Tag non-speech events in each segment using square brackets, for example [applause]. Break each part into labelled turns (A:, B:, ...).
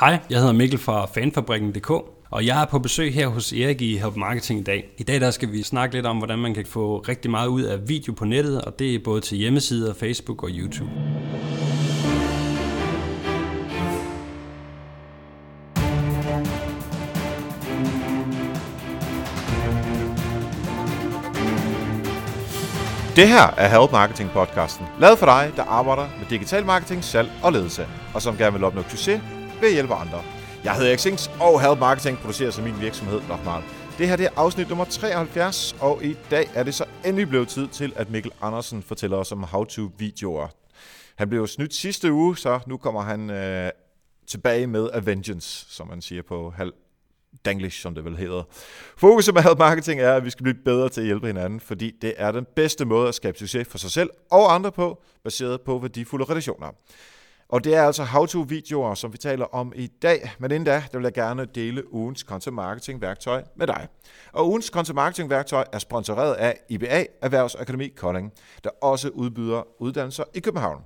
A: Hej, jeg hedder Mikkel fra fanfabrikken.dk, og jeg er på besøg her hos Erik i Help Marketing i dag. I dag der skal vi snakke lidt om, hvordan man kan få rigtig meget ud af video på nettet, og det er både til hjemmesider, Facebook og YouTube.
B: Det her er Help Marketing podcasten, lavet for dig, der arbejder med digital marketing, salg og ledelse, og som gerne vil opnå succes ved at hjælpe andre. Jeg hedder Erik Sings, og Help Marketing producerer som min virksomhed Lochmark. Det her det er afsnit nummer 73, og i dag er det så endelig blevet tid til, at Mikkel Andersen fortæller os om how-to-videoer. Han blev snydt sidste uge, så nu kommer han øh, tilbage med A Vengeance, som man siger på halv Danglish, som det vel hedder. Fokuset med Help Marketing er, at vi skal blive bedre til at hjælpe hinanden, fordi det er den bedste måde at skabe succes for sig selv og andre på, baseret på værdifulde relationer. Og det er altså how-to-videoer, som vi taler om i dag. Men inden da, der vil jeg gerne dele ugens content marketing værktøj med dig. Og ugens content marketing værktøj er sponsoreret af IBA Erhvervsakademi Kolding, der også udbyder uddannelser i København.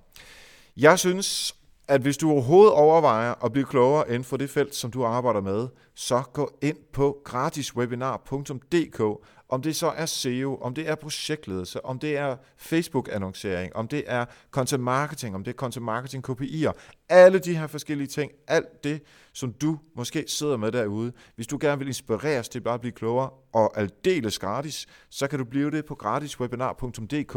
B: Jeg synes, at hvis du overhovedet overvejer at blive klogere inden for det felt, som du arbejder med, så gå ind på gratiswebinar.dk om det så er SEO, om det er projektledelse, om det er Facebook-annoncering, om det er content marketing, om det er content marketing KPI'er, alle de her forskellige ting, alt det, som du måske sidder med derude. Hvis du gerne vil inspireres til bare at blive klogere og aldeles gratis, så kan du blive det på gratiswebinar.dk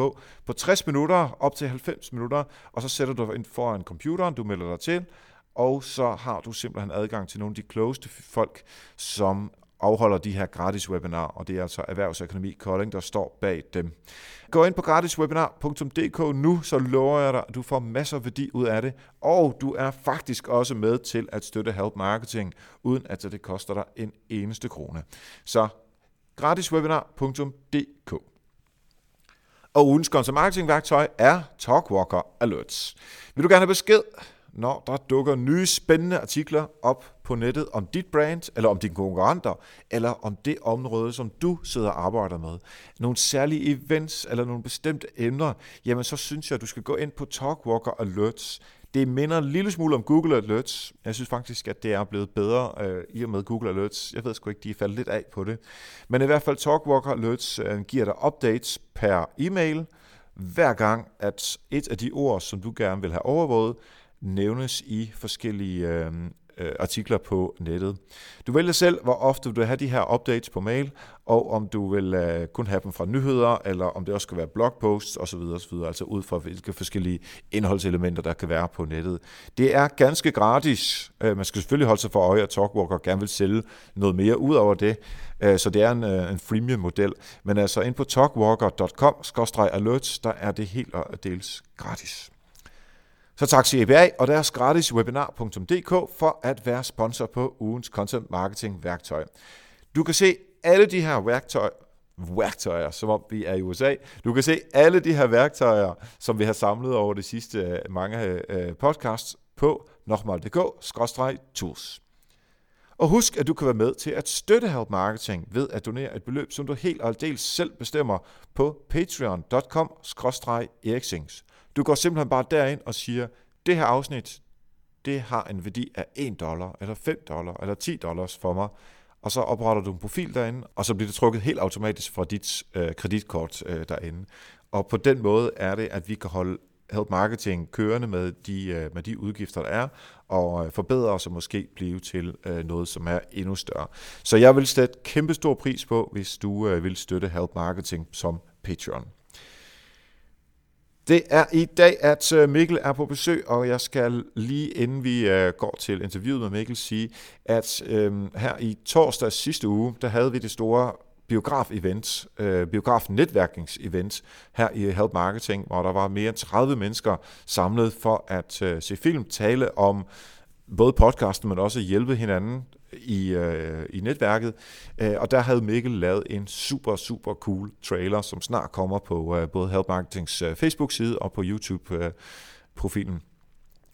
B: på 60 minutter op til 90 minutter, og så sætter du ind foran computeren, du melder dig til, og så har du simpelthen adgang til nogle af de klogeste folk, som afholder de her gratis webinar, og det er altså Erhvervsøkonomi Kolding, der står bag dem. Gå ind på gratiswebinar.dk nu, så lover jeg dig, at du får masser af værdi ud af det, og du er faktisk også med til at støtte Help Marketing, uden at det koster dig en eneste krone. Så gratiswebinar.dk Og ugens marketingværktøj marketing værktøj er Talkwalker Alerts. Vil du gerne have besked når der dukker nye spændende artikler op på nettet om dit brand, eller om dine konkurrenter, eller om det område, som du sidder og arbejder med. Nogle særlige events, eller nogle bestemte emner, jamen så synes jeg, at du skal gå ind på Talkwalker Alerts. Det minder en lille smule om Google Alerts. Jeg synes faktisk, at det er blevet bedre øh, i og med Google Alerts. Jeg ved sgu ikke, de er faldet lidt af på det. Men i hvert fald Talkwalker Alerts øh, giver dig updates per e-mail, hver gang, at et af de ord, som du gerne vil have overvåget, nævnes i forskellige øhm, øh, artikler på nettet. Du vælger selv, hvor ofte du vil have de her updates på mail, og om du vil øh, kun have dem fra nyheder, eller om det også skal være blogposts osv., osv., altså ud fra hvilke forskellige indholdselementer, der kan være på nettet. Det er ganske gratis. Øh, man skal selvfølgelig holde sig for øje, at Talkwalker gerne vil sælge noget mere ud over det, øh, så det er en, øh, en freemium-model. Men altså ind på talkwalker.com-alerts, der er det helt og dels gratis. Så tak til EBA og deres gratis webinar.dk for at være sponsor på ugens content marketing værktøj. Du kan se alle de her værktøjer, værktøjer, som om vi er i USA. Du kan se alle de her værktøjer, som vi har samlet over de sidste øh, mange øh, podcasts på nokmal.dk-tools. Og husk, at du kan være med til at støtte Help Marketing ved at donere et beløb, som du helt og aldeles selv bestemmer på patreon.com-eriksings. Du går simpelthen bare derind og siger, det her afsnit, det har en værdi af 1 dollar, eller 5 dollar, eller 10 dollars for mig. Og så opretter du en profil derinde, og så bliver det trukket helt automatisk fra dit øh, kreditkort øh, derinde. Og på den måde er det, at vi kan holde Help Marketing kørende med de, øh, med de udgifter, der er, og øh, forbedre os og måske blive til øh, noget, som er endnu større. Så jeg vil sætte kæmpe stor pris på, hvis du øh, vil støtte Help Marketing som Patreon. Det er i dag, at øh, Mikkel er på besøg, og jeg skal lige inden vi øh, går til interviewet med Mikkel sige, at øhm, her i torsdag sidste uge, der havde vi det store biograf-event, øh, biograf-netværkningsevent her i Help Marketing, hvor der var mere end 30 mennesker samlet for at øh, se film, tale om både podcasten, men også hjælpe hinanden i, øh, i netværket. Øh, og der havde Mikkel lavet en super, super cool trailer, som snart kommer på øh, både Help Marketings øh, Facebook-side og på YouTube-profilen. Øh,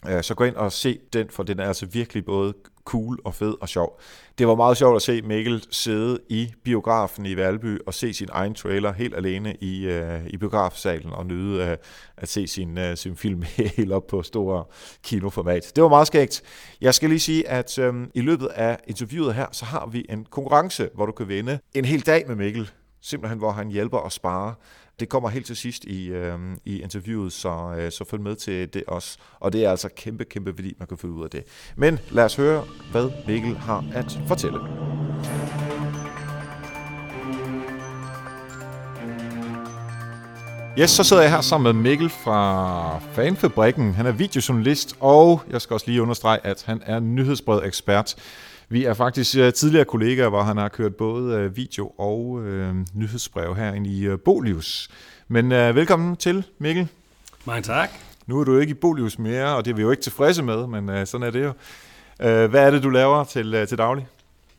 B: Øh, så gå ind og se den, for den er altså virkelig både cool og fed og sjov. Det var meget sjovt at se Mikkel sidde i biografen i Valby og se sin egen trailer helt alene i, uh, i biografsalen og nyde uh, at se sin, uh, sin film [laughs] helt op på store kinoformat. Det var meget skægt. Jeg skal lige sige, at um, i løbet af interviewet her, så har vi en konkurrence, hvor du kan vinde en hel dag med Mikkel. Simpelthen, hvor han hjælper og sparer det kommer helt til sidst i, øh, i interviewet, så, øh, så følg med til det også. Og det er altså kæmpe, kæmpe værdi, man kan få ud af det. Men lad os høre, hvad Mikkel har at fortælle. Yes, så sidder jeg her sammen med Mikkel fra Fanfabrikken. Han er videojournalist, og jeg skal også lige understrege, at han er nyhedsbred ekspert. Vi er faktisk uh, tidligere kollegaer, hvor han har kørt både uh, video og uh, nyhedsbrev her i uh, Bolius. Men uh, velkommen til, Mikkel.
A: Mange tak.
B: Nu er du ikke i Bolius mere, og det er vi jo ikke tilfredse med, men uh, sådan er det jo. Uh, hvad er det, du laver til, uh, til daglig?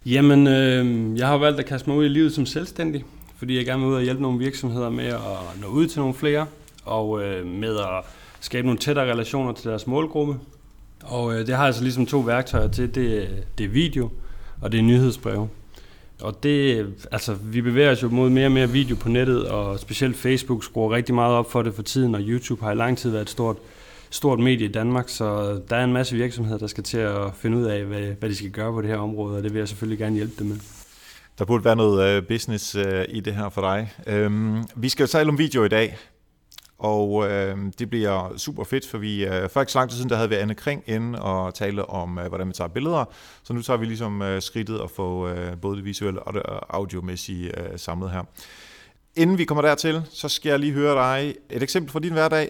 A: Jamen, øh, jeg har valgt at kaste mig ud i livet som selvstændig, fordi jeg gerne vil ud og hjælpe nogle virksomheder med at nå ud til nogle flere, og øh, med at skabe nogle tættere relationer til deres målgruppe. Og øh, det har altså ligesom to værktøjer til. Det, det er video, og det er nyhedsbreve. Og det, altså, vi bevæger os jo mod mere og mere video på nettet, og specielt Facebook skruer rigtig meget op for det for tiden, og YouTube har i lang tid været et stort, stort medie i Danmark, så der er en masse virksomheder, der skal til at finde ud af, hvad, hvad de skal gøre på det her område, og det vil jeg selvfølgelig gerne hjælpe dem med.
B: Der burde være noget øh, business øh, i det her for dig. Øhm, vi skal jo tale om video i dag, og øh, det bliver super fedt, for vi øh, for ikke så lang tid siden, der havde vi Anne Kring inde og tale om, øh, hvordan man tager billeder. Så nu tager vi ligesom øh, skridtet og få øh, både det visuelle og det øh, audiomæssige øh, samlet her. Inden vi kommer dertil, så skal jeg lige høre dig et eksempel fra din hverdag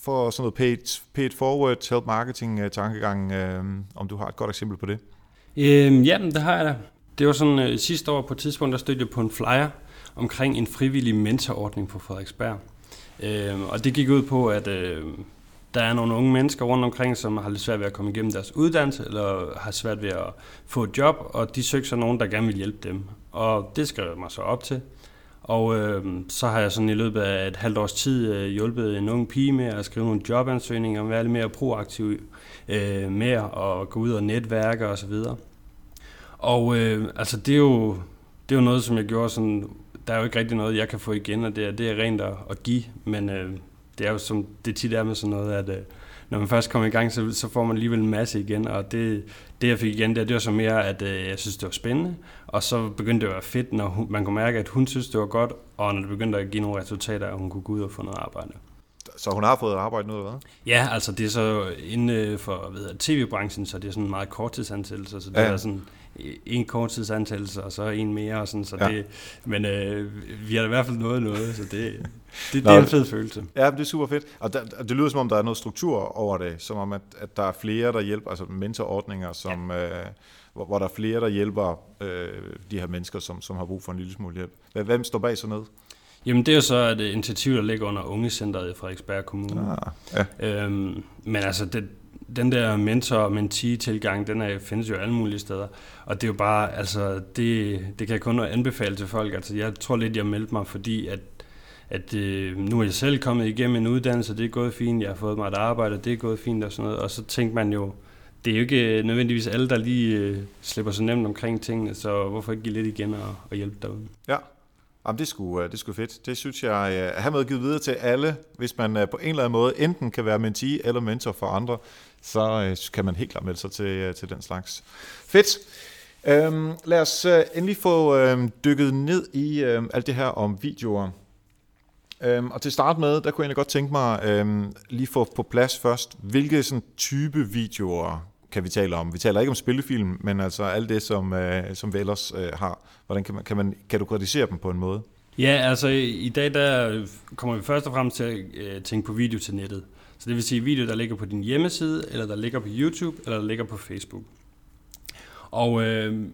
B: for sådan noget paid, paid forward, help marketing øh, tankegang, øh, om du har et godt eksempel på det.
A: Øhm, ja, det har jeg da. Det var sådan øh, sidste år på et tidspunkt, der stødte jeg på en flyer omkring en frivillig mentorordning på Frederiksberg. Øh, og det gik ud på, at øh, der er nogle unge mennesker rundt omkring, som har lidt svært ved at komme igennem deres uddannelse, eller har svært ved at få et job, og de søger så nogen, der gerne vil hjælpe dem. Og det skrev jeg mig så op til. Og øh, så har jeg sådan i løbet af et halvt års tid øh, hjulpet en ung pige med at skrive nogle jobansøgninger, være lidt mere proaktiv øh, med at gå ud og netværke osv. Og, og øh, altså det er jo det er jo noget, som jeg gjorde sådan der er jo ikke rigtig noget, jeg kan få igen, og det er, det er rent at, at give, men øh, det er jo som det tit er med sådan noget, at øh, når man først kommer i gang, så, så får man alligevel en masse igen, og det, det jeg fik igen, det, det var så mere, at øh, jeg synes, det var spændende, og så begyndte det at være fedt, når hun, man kunne mærke, at hun synes, det var godt, og når det begyndte at give nogle resultater, at hun kunne gå ud og få noget arbejde.
B: Så hun har fået arbejde nu, eller hvad?
A: Ja, altså det er så inden for ved, tv-branchen, så det er sådan en meget korttidsansættelse, så det ja. er sådan en korttidsansættelse, og så en mere, og sådan, så ja. det, men øh, vi har i hvert fald noget noget, så det, det, det er en fed følelse.
B: Ja, det er super fedt, og der, det lyder som om, der er noget struktur over det, som om, at, at der er flere, der hjælper, altså mentorordninger, som, ja. øh, hvor, hvor der er flere, der hjælper øh, de her mennesker, som, som har brug for en lille smule hjælp. Hvem står bag sådan noget?
A: Jamen det er jo så et initiativ, der ligger under Ungecenteret i Frederiksberg Kommune. Ah, ja. øhm, men altså, det, den der mentor-mentee-tilgang, den er, findes jo alle mulige steder. Og det er jo bare, altså, det, det kan jeg kun anbefale til folk. Altså, jeg tror lidt, jeg meldte mig, fordi at, at øh, nu er jeg selv kommet igennem en uddannelse, det er gået fint, jeg har fået mig et arbejde, det er gået fint og sådan noget. Og så tænker man jo, det er jo ikke øh, nødvendigvis alle, der lige øh, slipper så nemt omkring tingene, så hvorfor ikke give lidt igen og, og hjælpe derude?
B: Ja, Jamen, det skulle øh, det skulle fedt. Det synes jeg øh, at have med givet videre til alle, hvis man på en eller anden måde enten kan være mentee eller mentor for andre, så øh, kan man helt klart melde sig til, øh, til den slags. Fedt. Øhm, lad os øh, endelig få uh, dykket ned i uh, alt det her om videoer. Øhm, og til at starte med, der kunne jeg egentlig godt tænke mig øhm, lige få på plads først, hvilke sådan, type videoer kan vi tale om. Vi taler ikke om spillefilm, men altså alt det, som, øh, som vi ellers øh, har. Hvordan kan man, kan man kategorisere dem på en måde?
A: Ja, altså i dag der kommer vi først og fremmest til at øh, tænke på video til nettet. Så det vil sige video, der ligger på din hjemmeside, eller der ligger på YouTube, eller der ligger på Facebook. Og øh,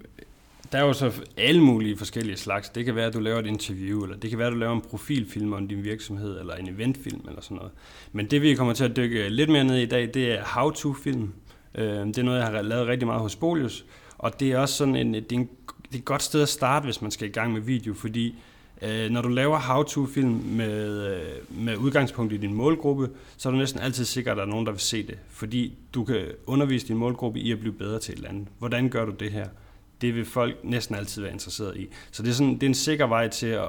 A: der er jo så alle mulige forskellige slags. Det kan være, at du laver et interview, eller det kan være, at du laver en profilfilm om din virksomhed, eller en eventfilm, eller sådan noget. Men det, vi kommer til at dykke lidt mere ned i i dag, det er how-to-film. Øh, det er noget, jeg har lavet rigtig meget hos Bolius, og det er også sådan en, det er, en, det er et godt sted at starte, hvis man skal i gang med video, fordi Øh, når du laver how-to-film med, øh, med udgangspunkt i din målgruppe, så er du næsten altid sikker, at der er nogen, der vil se det. Fordi du kan undervise din målgruppe i at blive bedre til et eller andet. Hvordan gør du det her? Det vil folk næsten altid være interesseret i. Så det er, sådan, det er en sikker vej til at,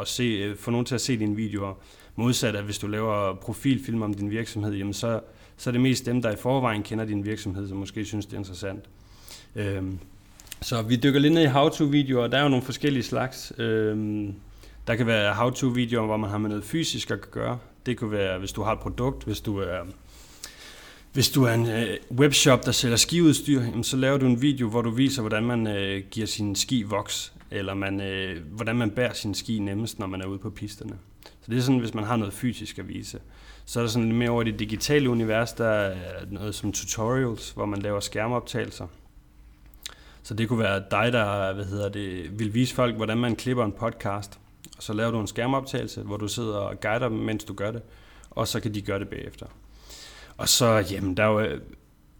A: at se, øh, få nogen til at se dine videoer. Modsat at hvis du laver profilfilm om din virksomhed, jamen så, så er det mest dem, der i forvejen kender din virksomhed, som måske synes, det er interessant. Øhm, så vi dykker lidt ned i how-to-videoer, der er jo nogle forskellige slags. Øhm, der kan være how-to-videoer, hvor man har med noget fysisk at gøre. Det kunne være, hvis du har et produkt, hvis du er, hvis du er en øh, webshop, der sælger skiudstyr, jamen, så laver du en video, hvor du viser, hvordan man øh, giver sin ski voks, eller man, øh, hvordan man bærer sin ski nemmest, når man er ude på pisterne. Så det er sådan, hvis man har noget fysisk at vise. Så er der sådan lidt mere over det digitale univers, der er noget som tutorials, hvor man laver skærmoptagelser. Så det kunne være dig, der hvad hedder det, vil vise folk, hvordan man klipper en podcast. Og så laver du en skærmoptagelse, hvor du sidder og guider dem, mens du gør det. Og så kan de gøre det bagefter. Og så, jamen, der er jo øh,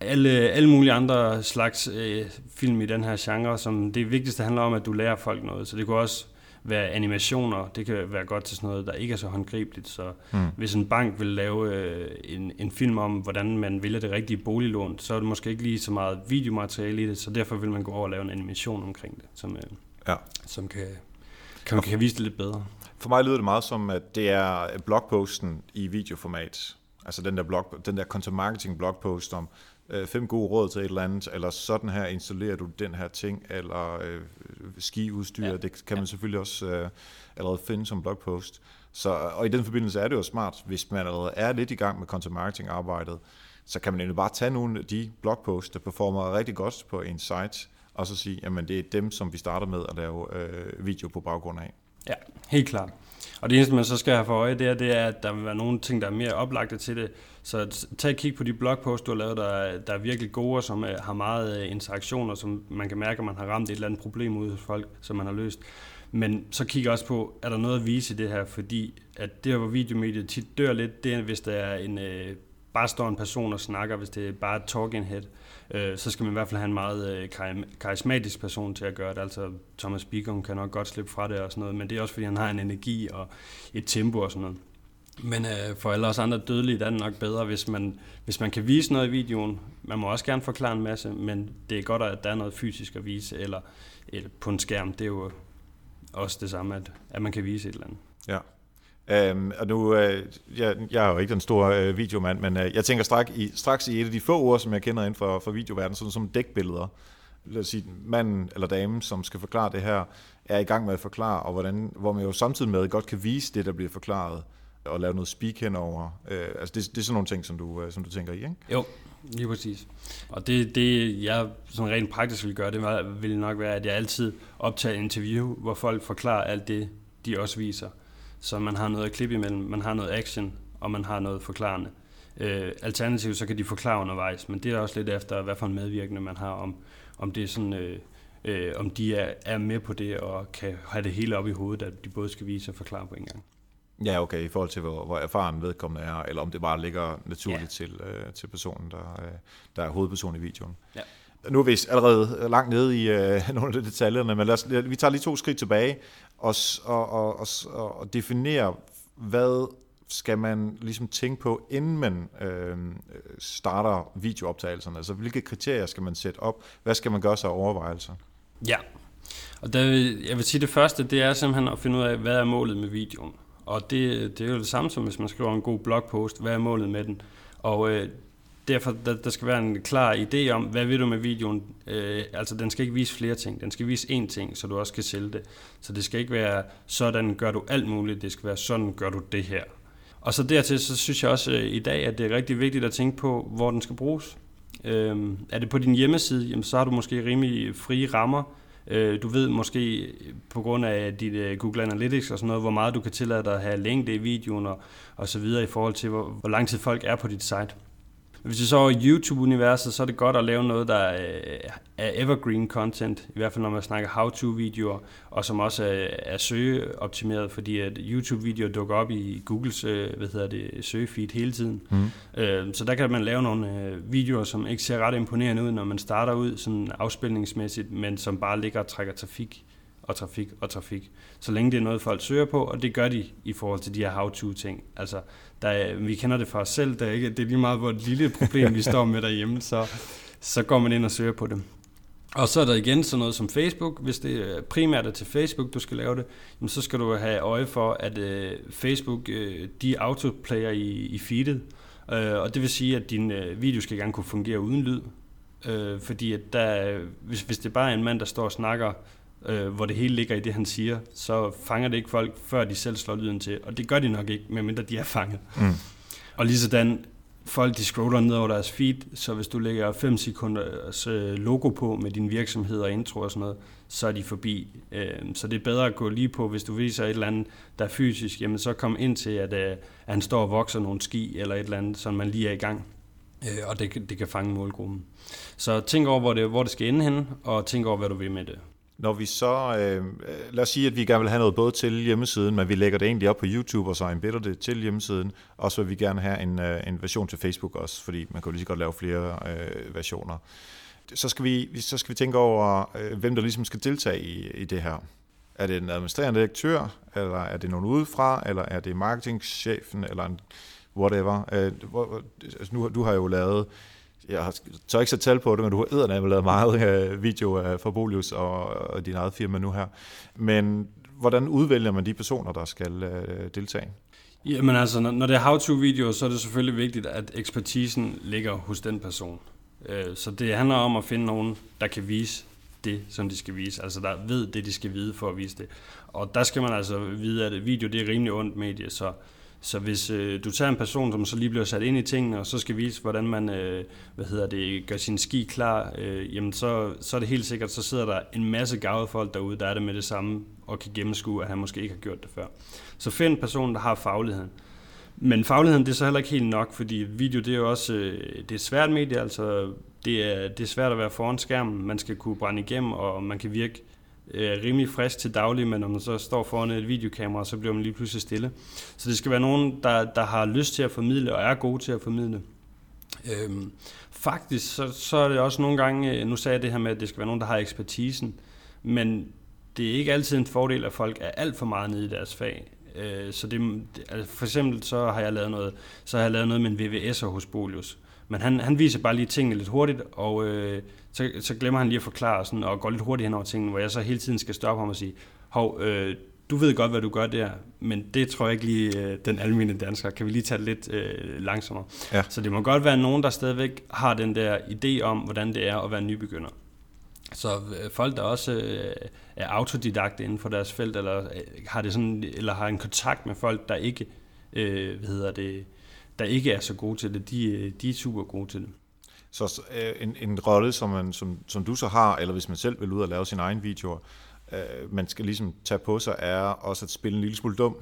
A: alle, alle mulige andre slags øh, film i den her genre, som det vigtigste handler om, at du lærer folk noget. Så det kunne også være animationer. Det kan være godt til sådan noget, der ikke er så håndgribeligt. Så mm. hvis en bank vil lave øh, en, en film om, hvordan man vælger det rigtige boliglån, så er det måske ikke lige så meget videomateriale i det, så derfor vil man gå over og lave en animation omkring det, som, øh, ja. som kan, kan, kan vise det lidt bedre.
B: For mig lyder det meget som, at det er blogposten i videoformat. Altså den der, blog, den der content marketing blogpost om, øh, fem gode råd til et eller andet, eller sådan her installerer du den her ting, eller øh, skiudstyr, ja. det kan man ja. selvfølgelig også øh, allerede finde som blogpost. Så, og i den forbindelse er det jo smart, hvis man allerede er lidt i gang med content marketing arbejdet, så kan man egentlig bare tage nogle af de blogposts, der performer rigtig godt på en site, og så sige, jamen det er dem, som vi starter med at lave øh, video på baggrund af.
A: Ja, helt klart. Og det eneste, man så skal have for øje, det er, det er, at der vil være nogle ting, der er mere oplagte til det. Så tag et kig på de blogposts, du har lavet, der, der er virkelig gode, og som øh, har meget øh, interaktion, og som man kan mærke, at man har ramt et eller andet problem ud hos folk, som man har løst. Men så kig også på, er der noget at vise i det her, fordi at det, hvor videomediet tit dør lidt, det er, hvis der er en, øh, bare står en person og snakker, hvis det er bare et talking head øh, så skal man i hvert fald have en meget øh, karismatisk person til at gøre det. Altså Thomas Bigum kan nok godt slippe fra det og sådan noget, men det er også fordi, han har en energi og et tempo og sådan noget. Men øh, for alle os andre dødelige, der er det nok bedre, hvis man, hvis man kan vise noget i videoen. Man må også gerne forklare en masse, men det er godt, at der er noget fysisk at vise, eller, eller på en skærm. Det er jo også det samme, at, at man kan vise et eller andet.
B: Ja. Øhm, og nu, øh, jeg, jeg er jo ikke den store øh, videomand, men øh, jeg tænker straks i, straks i et af de få ord, som jeg kender inden for, for videoverdenen, sådan som dækbilleder. Lad os sige, manden eller damen, som skal forklare det her, er i gang med at forklare, og hvordan, hvor man jo samtidig med godt kan vise det, der bliver forklaret, og lave noget speak henover. Øh, altså det, det er sådan nogle ting, som du, øh, som du tænker i, ikke?
A: Jo, lige præcis. Og det, det jeg sådan rent praktisk vil gøre, det vil nok være, at jeg altid optager interview, hvor folk forklarer alt det, de også viser. Så man har noget at klippe imellem, man har noget action, og man har noget forklarende. Øh, alternativt så kan de forklare undervejs, men det er også lidt efter, hvad for en medvirkende man har, om, om det er sådan... Øh, øh, om de er, er med på det og kan have det hele op i hovedet, at de både skal vise og forklare på en gang.
B: Ja, okay, i forhold til, hvor, hvor erfaren vedkommende er, eller om det bare ligger naturligt ja. til, øh, til personen, der, øh, der er hovedperson i videoen. Ja. Nu er vi allerede langt nede i øh, [laughs] nogle af de detaljerne, men lad os, vi tager lige to skridt tilbage og, og, og, og, og definere, hvad skal man ligesom tænke på, inden man øh, starter videooptagelserne? Altså, hvilke kriterier skal man sætte op? Hvad skal man gøre sig af overvejelser?
A: Ja, og der, jeg vil sige, det første, det er simpelthen at finde ud af, hvad er målet med videoen. Og det, det er jo det samme som, hvis man skriver en god blogpost, hvad er målet med den? Og øh, derfor der, der skal være en klar idé om, hvad vil du med videoen? Øh, altså, den skal ikke vise flere ting. Den skal vise én ting, så du også kan sælge det. Så det skal ikke være, sådan gør du alt muligt. Det skal være, sådan gør du det her. Og så dertil, så synes jeg også øh, i dag, at det er rigtig vigtigt at tænke på, hvor den skal bruges. Øh, er det på din hjemmeside, jamen, så har du måske rimelig frie rammer. Øh, du ved måske på grund af dit øh, Google Analytics og sådan noget, hvor meget du kan tillade dig at have længde i videoen og, og så videre i forhold til, hvor, hvor lang tid folk er på dit site. Hvis det så er YouTube-universet, så er det godt at lave noget, der er evergreen content, i hvert fald når man snakker how-to-videoer, og som også er, er søgeoptimeret, fordi at YouTube-videoer dukker op i Googles øh, hvad hedder det, søgefeed hele tiden. Mm. Så der kan man lave nogle øh, videoer, som ikke ser ret imponerende ud, når man starter ud sådan afspilningsmæssigt, men som bare ligger og trækker trafik og trafik og trafik. Så længe det er noget, folk søger på, og det gør de i forhold til de her how-to-ting. Altså, der er, vi kender det fra os selv, der er ikke, det er lige meget, hvor et lille problem vi står med derhjemme, så, så går man ind og søger på det. Og så er der igen sådan noget som Facebook. Hvis det primært er til Facebook, du skal lave det, så skal du have øje for, at øh, Facebook øh, de autoplayer i, i feedet. Øh, og det vil sige, at din øh, video skal gerne kunne fungere uden lyd. Øh, fordi at der, hvis, hvis det bare er en mand, der står og snakker, hvor det hele ligger i det, han siger, så fanger det ikke folk, før de selv slår lyden til. Og det gør de nok ikke, medmindre de er fanget. Mm. Og lige sådan folk de scroller ned over deres feed, så hvis du lægger 5 sekunders øh, logo på med din virksomhed og intro og sådan noget, så er de forbi. Øh, så det er bedre at gå lige på, hvis du viser et eller andet, der er fysisk, jamen så kom ind til, at, øh, at han står og vokser nogle ski eller et eller andet, så man lige er i gang. Og det, det kan fange målgruppen. Så tænk over, hvor det, hvor det skal ende hen, og tænk over, hvad du vil med det.
B: Når vi så, øh, lad os sige, at vi gerne vil have noget både til hjemmesiden, men vi lægger det egentlig op på YouTube, og så embedder det til hjemmesiden, og så vil vi gerne have en, øh, en version til Facebook også, fordi man kan jo lige så godt lave flere øh, versioner. Så skal, vi, så skal vi tænke over, øh, hvem der ligesom skal deltage i, i det her. Er det en administrerende direktør, eller er det nogen udefra, eller er det marketingchefen, eller en whatever. Øh, hvor, altså nu, du har jo lavet jeg har tør ikke sætte tal på det, men du har eddernamme lavet meget øh, video af Forbolius og, og din eget firma nu her. Men hvordan udvælger man de personer, der skal øh, deltage?
A: Jamen altså, når det er how-to-videoer, så er det selvfølgelig vigtigt, at ekspertisen ligger hos den person. Øh, så det handler om at finde nogen, der kan vise det, som de skal vise. Altså, der ved det, de skal vide for at vise det. Og der skal man altså vide, at video det er rimelig ondt medie, så så hvis øh, du tager en person, som så lige bliver sat ind i tingene, og så skal vise, hvordan man øh, hvad hedder det, gør sin ski klar, øh, jamen så, så er det helt sikkert, så sidder der en masse gavede folk derude, der er det med det samme, og kan gennemskue, at han måske ikke har gjort det før. Så find en person, der har fagligheden. Men fagligheden, det er så heller ikke helt nok, fordi video, det er jo også øh, det er svært medie, altså det er, det er svært at være foran skærmen, man skal kunne brænde igennem, og man kan virke øh, rimelig frisk til daglig, men når man så står foran et videokamera, så bliver man lige pludselig stille. Så det skal være nogen, der, der har lyst til at formidle, og er gode til at formidle. Øhm, faktisk, så, så er det også nogle gange, øh, nu sagde jeg det her med, at det skal være nogen, der har ekspertisen, men det er ikke altid en fordel, at folk er alt for meget nede i deres fag. Øh, så det, altså for eksempel så har jeg lavet noget, så har jeg lavet noget med en VVS'er hos Bolius. Men han, han viser bare lige tingene lidt hurtigt, og øh, så, så glemmer han lige at forklare sådan, og går lidt hurtigt hen over tingene, hvor jeg så hele tiden skal stoppe ham og sige, hov, øh, du ved godt, hvad du gør der, men det tror jeg ikke lige øh, den almindelige dansker. Kan vi lige tage det lidt øh, langsommere? Ja. Så det må godt være nogen, der stadigvæk har den der idé om, hvordan det er at være nybegynder. Så øh, folk, der også øh, er autodidakte inden for deres felt, eller øh, har det sådan, eller har en kontakt med folk, der ikke, øh, hvad hedder det, der ikke er så gode til det, de, de er super gode til det.
B: Så øh, en, en rolle, som, man, som, som du så har, eller hvis man selv vil ud og lave sin egen videoer, øh, man skal ligesom tage på sig, er også at spille en lille smule dum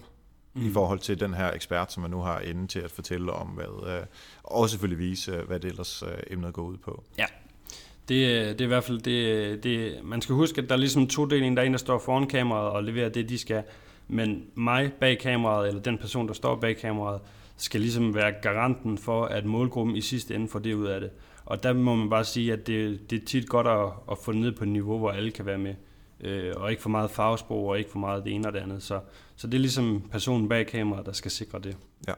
B: mm. i forhold til den her ekspert, som man nu har inde til at fortælle om, hvad, øh, og selvfølgelig vise, hvad det ellers øh, emnet går ud på.
A: Ja, det, det er i hvert fald det, det, man skal huske, at der er ligesom to deling. Der er en, der står foran kameraet og leverer det, de skal. Men mig bag kameraet, eller den person, der står bag kameraet, skal ligesom være garanten for, at målgruppen i sidste ende får det ud af det. Og der må man bare sige, at det, det er tit godt at, at få det ned på et niveau, hvor alle kan være med. Øh, og ikke for meget farvesprog, og ikke for meget det ene og det andet. Så, så det er ligesom personen bag kameraet, der skal sikre det.
B: Ja.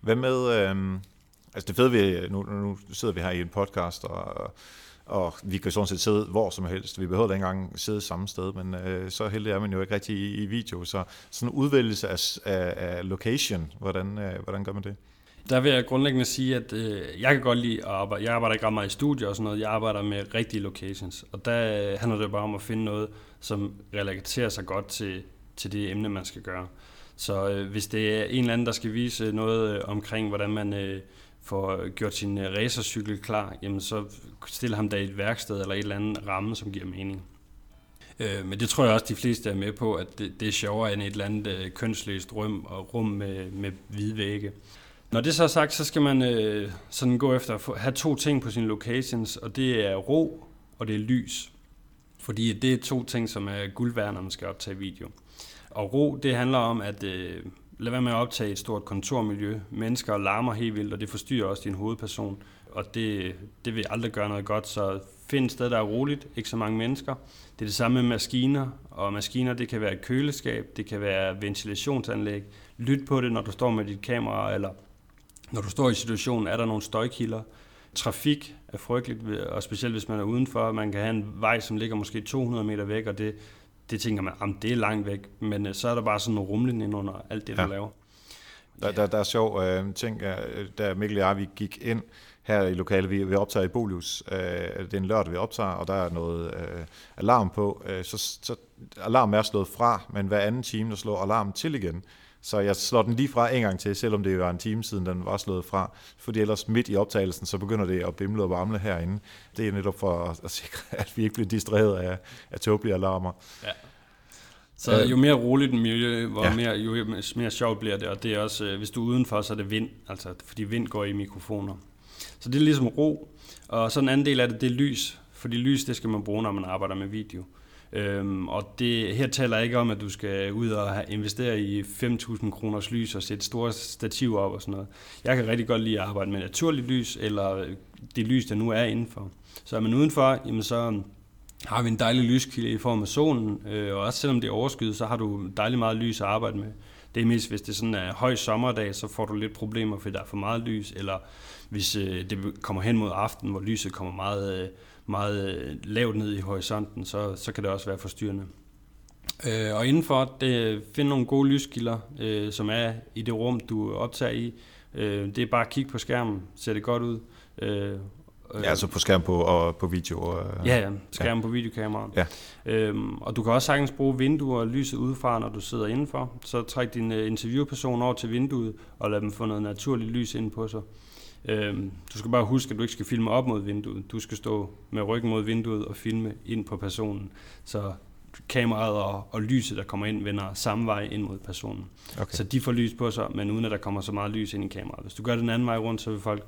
B: Hvad med... Øh, altså det fede vi... Nu, nu sidder vi her i en podcast, og og vi kan sådan set sidde hvor som helst. Vi behøver ikke engang sidde samme sted, men øh, så heldig er man jo ikke rigtig i, i video. Så sådan en udvælgelse af, af, af location, hvordan, øh, hvordan gør man det?
A: Der vil jeg grundlæggende sige, at øh, jeg kan godt lide at arbejde. Jeg arbejder ikke ret meget i studier og sådan noget. Jeg arbejder med rigtige locations. Og der øh, handler det bare om at finde noget, som relaterer sig godt til, til det emne, man skal gøre. Så øh, hvis det er en eller anden, der skal vise noget øh, omkring, hvordan man øh, får øh, gjort sin øh, racercykel klar, jamen så stiller ham der i et værksted eller et eller andet ramme, som giver mening. Øh, men det tror jeg også, de fleste er med på, at det, det er sjovere end et eller andet øh, kønsløst rum og rum med, med hvide vægge. Når det så er sagt, så skal man øh, sådan gå efter at have to ting på sine locations, og det er ro og det er lys. Fordi det er to ting, som øh, er guld værd, når man skal optage video. Og ro, det handler om, at øh, lad være med at optage et stort kontormiljø. Mennesker larmer helt vildt, og det forstyrrer også din hovedperson. Og det, det vil aldrig gøre noget godt, så find et sted, der er roligt, ikke så mange mennesker. Det er det samme med maskiner, og maskiner, det kan være et køleskab, det kan være ventilationsanlæg. Lyt på det, når du står med dit kamera, eller når du står i situationen, er der nogle støjkilder. Trafik er frygteligt, og specielt hvis man er udenfor. Man kan have en vej, som ligger måske 200 meter væk, og det, det tænker man, at det er langt væk. Men øh, så er der bare sådan en rumlen ind under alt det, ja. du laver.
B: Der, der, der er sjov øh, ting, da Mikkel og jeg vi gik ind her i lokalet, vi, vi optager i Bolius, øh, det er en lørdag, vi optager, og der er noget øh, alarm på, øh, så, så alarmen er slået fra, men hver anden time, der slår alarmen til igen. Så jeg slår den lige fra en gang til, selvom det var en time siden, den var slået fra. Fordi ellers midt i optagelsen, så begynder det at bimle og varmle herinde. Det er netop for at, at sikre, [laughs] at vi ikke bliver distraheret af, af tåbelige alarmer. Ja.
A: Så jo mere roligt miljø, hvor ja. mere, jo mere sjovt bliver det, og det er også, øh, hvis du er udenfor, så er det vind, altså fordi vind går i mikrofoner. Så det er ligesom ro, og så en anden del af det, det er lys, fordi lys, det skal man bruge, når man arbejder med video. Øhm, og det, her taler jeg ikke om, at du skal ud og investere i 5.000 kroners lys og sætte store stativer op og sådan noget. Jeg kan rigtig godt lide at arbejde med naturligt lys, eller øh, det lys, der nu er indenfor. Så er man udenfor, jamen så øh, har vi en dejlig lyskilde i form af solen, øh, og også selvom det er overskyet, så har du dejligt meget lys at arbejde med. Det er mest, hvis det sådan er høj sommerdag, så får du lidt problemer, fordi der er for meget lys, eller hvis øh, det kommer hen mod aften, hvor lyset kommer meget, øh, meget øh, lavt ned i horisonten, så, så kan det også være forstyrrende. Øh, og indenfor, det, find nogle gode lyskilder, øh, som er i det rum, du optager i. Øh, det er bare at kigge på skærmen, ser det godt ud, øh,
B: Ja, altså på skærm på, og på video. Og,
A: ja, ja, skærm ja. på videokameraet. Ja. Øhm, og du kan også sagtens bruge vinduer og lyset udefra, når du sidder indenfor. Så træk din interviewperson over til vinduet, og lad dem få noget naturligt lys ind på sig. Øhm, du skal bare huske, at du ikke skal filme op mod vinduet. Du skal stå med ryggen mod vinduet og filme ind på personen. Så kameraet og, og lyset, der kommer ind, vender samme vej ind mod personen. Okay. Så de får lys på sig, men uden at der kommer så meget lys ind i kameraet. Hvis du gør den anden vej rundt, så vil folk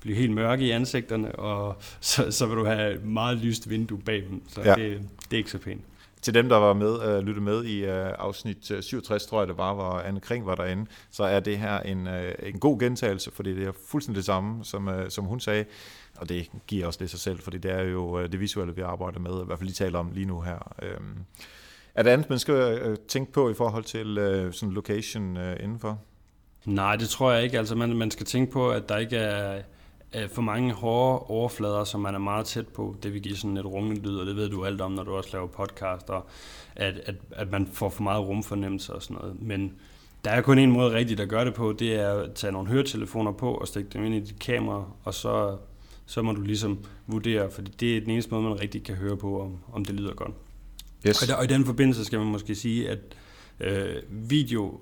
A: blive helt mørke i ansigterne, og [laughs] så, så vil du have et meget lyst vindue bag dem. Så ja. det, det er ikke så pænt.
B: Til dem, der var med, uh, lyttede med i uh, afsnit øh, 67, tror jeg det var, hvor Anne Kring var derinde, så er det her en, uh, en god gentagelse, fordi det er fuldstændig det samme, som, uh, som hun sagde. Og det giver også det sig selv, fordi det er jo uh, det visuelle, vi arbejder med, i hvert fald lige taler om lige nu her. Uh, er der andet, man skal uh, tænke på i forhold til uh, sådan location uh, indenfor?
A: Nej, det tror jeg ikke. Altså man, man skal tænke på, at der ikke er for mange hårde overflader, som man er meget tæt på. Det vil give sådan et rungende lyd, og det ved du alt om, når du også laver podcast, og at, at, at man får for meget rumfornemmelse og sådan noget. Men der er kun en måde rigtigt at gøre det på, det er at tage nogle høretelefoner på og stikke dem ind i dit kamera, og så, så må du ligesom vurdere, for det er den eneste måde, man rigtig kan høre på, om, om det lyder godt. Yes. Og, der, og i den forbindelse skal man måske sige, at øh, video,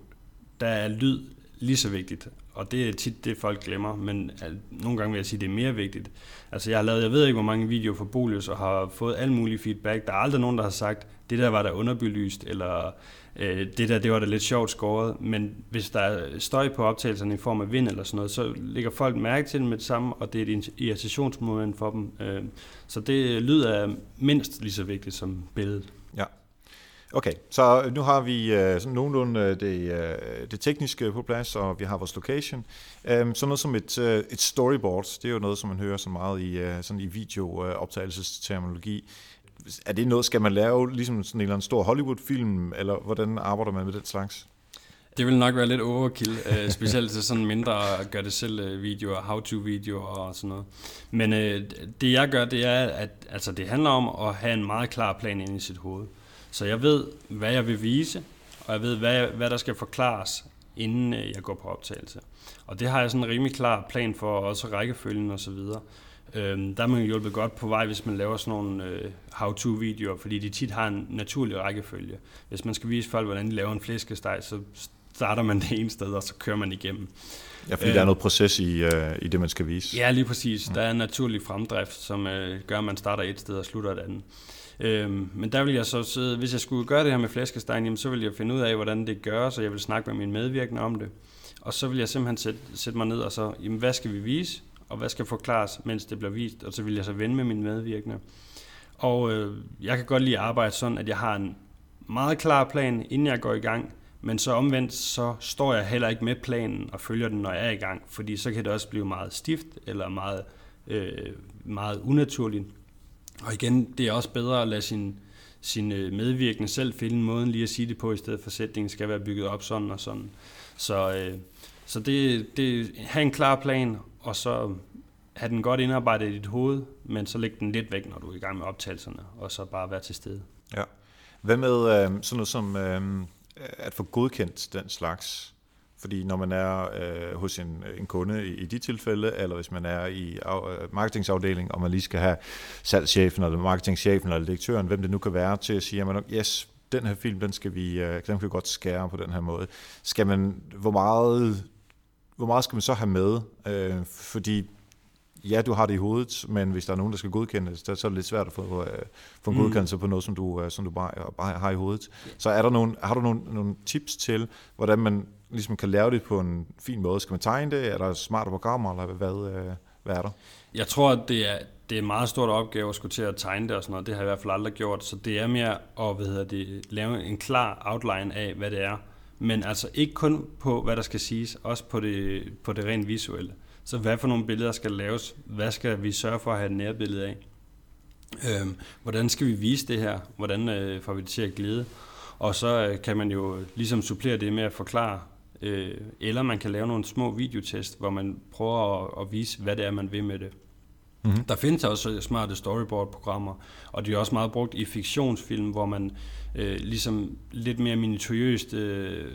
A: der er lyd lige så vigtigt. Og det er tit det, folk glemmer, men nogle gange vil jeg sige, at det er mere vigtigt. Altså jeg har lavet, jeg ved ikke, hvor mange videoer for Bolius, og har fået al mulig feedback. Der er aldrig nogen, der har sagt, det der var der underbelyst, eller øh, det der, det var da lidt sjovt skåret. Men hvis der er støj på optagelserne i form af vind eller sådan noget, så lægger folk mærke til det med det samme, og det er et irritationsmoment for dem. Øh, så det lyder mindst lige så vigtigt som billedet.
B: Ja. Okay, så nu har vi øh, sådan nogenlunde øh, det, øh, det tekniske på plads, og vi har vores location. Um, sådan noget som et, øh, et storyboard, det er jo noget, som man hører så meget i, sådan i videooptagelsesterminologi. Er det noget, skal man lave ligesom sådan en eller anden stor Hollywood-film, eller hvordan arbejder man med den slags?
A: Det vil nok være lidt overkill, uh, specielt til sådan mindre gør det selv videoer, how-to-videoer og sådan noget. Men uh, det jeg gør, det er, at altså, det handler om at have en meget klar plan ind i sit hoved. Så jeg ved, hvad jeg vil vise, og jeg ved, hvad, hvad der skal forklares, inden øh, jeg går på optagelse. Og det har jeg sådan en rimelig klar plan for, også rækkefølgen og så videre. Øhm, der er man hjulpet godt på vej, hvis man laver sådan nogle øh, how-to-videoer, fordi de tit har en naturlig rækkefølge. Hvis man skal vise folk, hvordan de laver en flæskesteg, så starter man [laughs] det ene sted, og så kører man igennem.
B: Ja, fordi øh, der er noget proces i, øh, i det, man skal vise.
A: Ja, lige præcis. Der er en naturlig fremdrift, som øh, gør, at man starter et sted og slutter et andet. Øhm, men der vil jeg så sidde, hvis jeg skulle gøre det her med flæskestegen, jamen, så vil jeg finde ud af, hvordan det gør, så jeg vil snakke med min medvirkende om det. Og så vil jeg simpelthen sætte, sætte mig ned og så, jamen, hvad skal vi vise, og hvad skal forklares, mens det bliver vist, og så vil jeg så vende med min medvirkende. Og øh, jeg kan godt lide at arbejde sådan, at jeg har en meget klar plan, inden jeg går i gang, men så omvendt, så står jeg heller ikke med planen og følger den, når jeg er i gang, fordi så kan det også blive meget stift eller meget, øh, meget unaturligt. Og igen, det er også bedre at lade sin, sin øh, medvirkende selv finde måden lige at sige det på, i stedet for at sætningen skal være bygget op sådan og sådan. Så, øh, så det, det, have en klar plan, og så have den godt indarbejdet i dit hoved, men så læg den lidt væk, når du er i gang med optagelserne, og så bare være til stede.
B: Ja. Hvad med øh, sådan noget som øh, Øh, at få godkendt den slags? Fordi når man er øh, hos en, en kunde i, i de tilfælde, eller hvis man er i af, øh, marketingsafdelingen, og man lige skal have salgschefen, eller marketingchefen, eller direktøren, hvem det nu kan være, til at sige, at yes, den her film, den skal vi, øh, den kan vi godt skære på den her måde. Skal man, hvor meget, hvor meget skal man så have med? Øh, fordi ja, du har det i hovedet, men hvis der er nogen, der skal godkende det, så er det lidt svært at få, øh, få en mm. godkendelse på noget, som du, øh, som du bare, bare har i hovedet. Så er der nogen, har du nogle, nogle tips til, hvordan man ligesom kan lave det på en fin måde? Skal man tegne det? Er der smarte programmer, eller hvad, øh, hvad er der?
A: Jeg tror, at det er, det er en meget stort opgave at skulle til at tegne det og sådan noget. Det har jeg i hvert fald aldrig gjort. Så det er mere at hvad hedder det, lave en klar outline af, hvad det er. Men altså ikke kun på, hvad der skal siges, også på det, på det rent visuelle. Så hvad for nogle billeder skal laves? Hvad skal vi sørge for at have et nærbillede af? Øhm, hvordan skal vi vise det her? Hvordan øh, får vi det til at glide? Og så øh, kan man jo ligesom supplere det med at forklare, øh, eller man kan lave nogle små videotest, hvor man prøver at, at vise, hvad det er, man vil med det. Mm-hmm. Der findes også smarte storyboard-programmer, og de er også meget brugt i fiktionsfilm, hvor man øh, ligesom lidt mere minutiøst øh,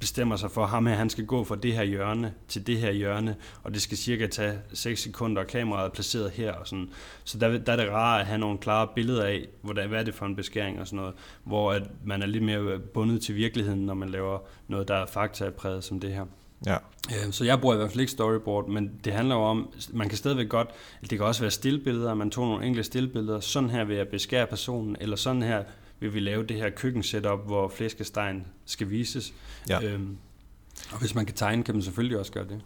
A: bestemmer sig for, at ham her, han skal gå fra det her hjørne til det her hjørne, og det skal cirka tage 6 sekunder, og kameraet er placeret her og sådan. Så der, der er det rart at have nogle klare billeder af, hvordan, hvad er det for en beskæring og sådan noget, hvor at man er lidt mere bundet til virkeligheden, når man laver noget, der er faktapræget som det her. Ja. Øh, så jeg bruger i hvert fald ikke storyboard, men det handler jo om, man kan stadigvæk godt, det kan også være stillbilleder, man tog nogle enkelte stillbilleder, sådan her vil jeg beskære personen, eller sådan her vil vi lave det her køkkensetup, hvor flæskestegen skal vises. Ja. Øhm, og hvis man kan tegne, kan man selvfølgelig også gøre det.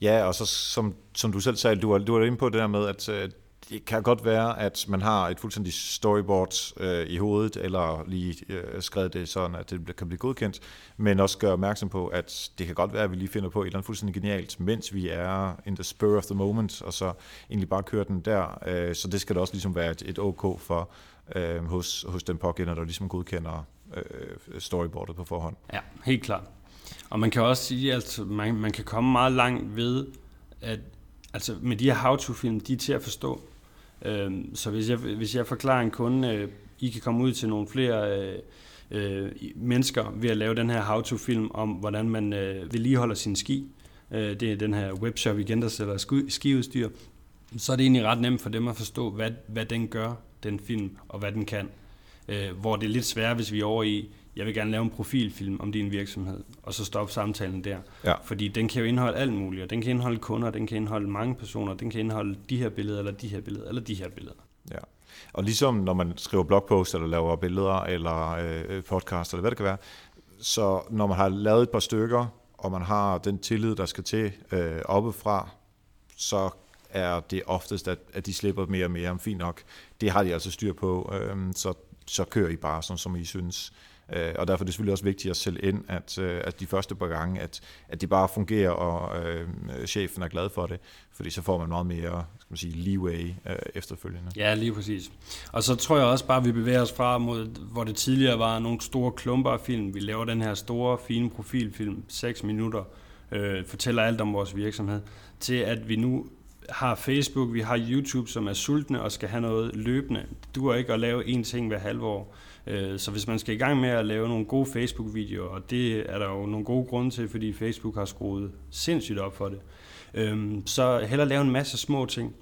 B: Ja, og så som, som du selv sagde, du var, du var inde på det der med, at øh, det kan godt være, at man har et fuldstændig storyboard øh, i hovedet, eller lige øh, skrevet det sådan, at det kan blive godkendt, men også gøre opmærksom på, at det kan godt være, at vi lige finder på et eller andet fuldstændig genialt, mens vi er in the spur of the moment, og så egentlig bare køre den der. Øh, så det skal da også ligesom være et, et OK for øh, hos, hos den pågældende, der ligesom godkender øh, storyboardet på forhånd.
A: Ja, helt klart. Og man kan også sige, at man, man kan komme meget langt ved, at altså med de her how-to-film, de er til at forstå. Øh, så hvis jeg, hvis jeg forklarer en kunde, øh, I kan komme ud til nogle flere øh, øh, mennesker ved at lave den her how-to-film om, hvordan man øh, vedligeholder sin ski. Øh, det er den her webshop igen, der sælger skiudstyr. Så er det egentlig ret nemt for dem at forstå, hvad, hvad den gør, den film, og hvad den kan. Øh, hvor det er lidt sværere, hvis vi er over i, jeg vil gerne lave en profilfilm om din virksomhed, og så stoppe samtalen der. Ja. Fordi den kan jo indeholde alt muligt, og den kan indeholde kunder, den kan indeholde mange personer, den kan indeholde de her billeder, eller de her billeder, eller de her billeder.
B: Ja. Og ligesom når man skriver blogpost, eller laver billeder, eller øh, podcast, eller hvad det kan være, så når man har lavet et par stykker, og man har den tillid, der skal til øh, oppefra, så er det oftest, at, at de slipper mere og mere om fint nok. Det har de altså styr på, øh, så, så kører I bare, sådan som I synes. Øh, og derfor er det selvfølgelig også vigtigt at sælge ind, at, øh, at de første par gange, at, at det bare fungerer, og øh, chefen er glad for det, fordi så får man meget mere skal man sige, leeway øh, efterfølgende.
A: Ja, lige præcis. Og så tror jeg også bare, at vi bevæger os fra mod, hvor det tidligere var nogle store klumper af film. Vi laver den her store, fine profilfilm, 6 minutter, øh, fortæller alt om vores virksomhed, til at vi nu har Facebook, vi har YouTube, som er sultne og skal have noget løbende. Du er ikke at lave én ting hver halve år. Øh, så hvis man skal i gang med at lave nogle gode Facebook-videoer, og det er der jo nogle gode grunde til, fordi Facebook har skruet sindssygt op for det, øhm, så hellere lave en masse små ting,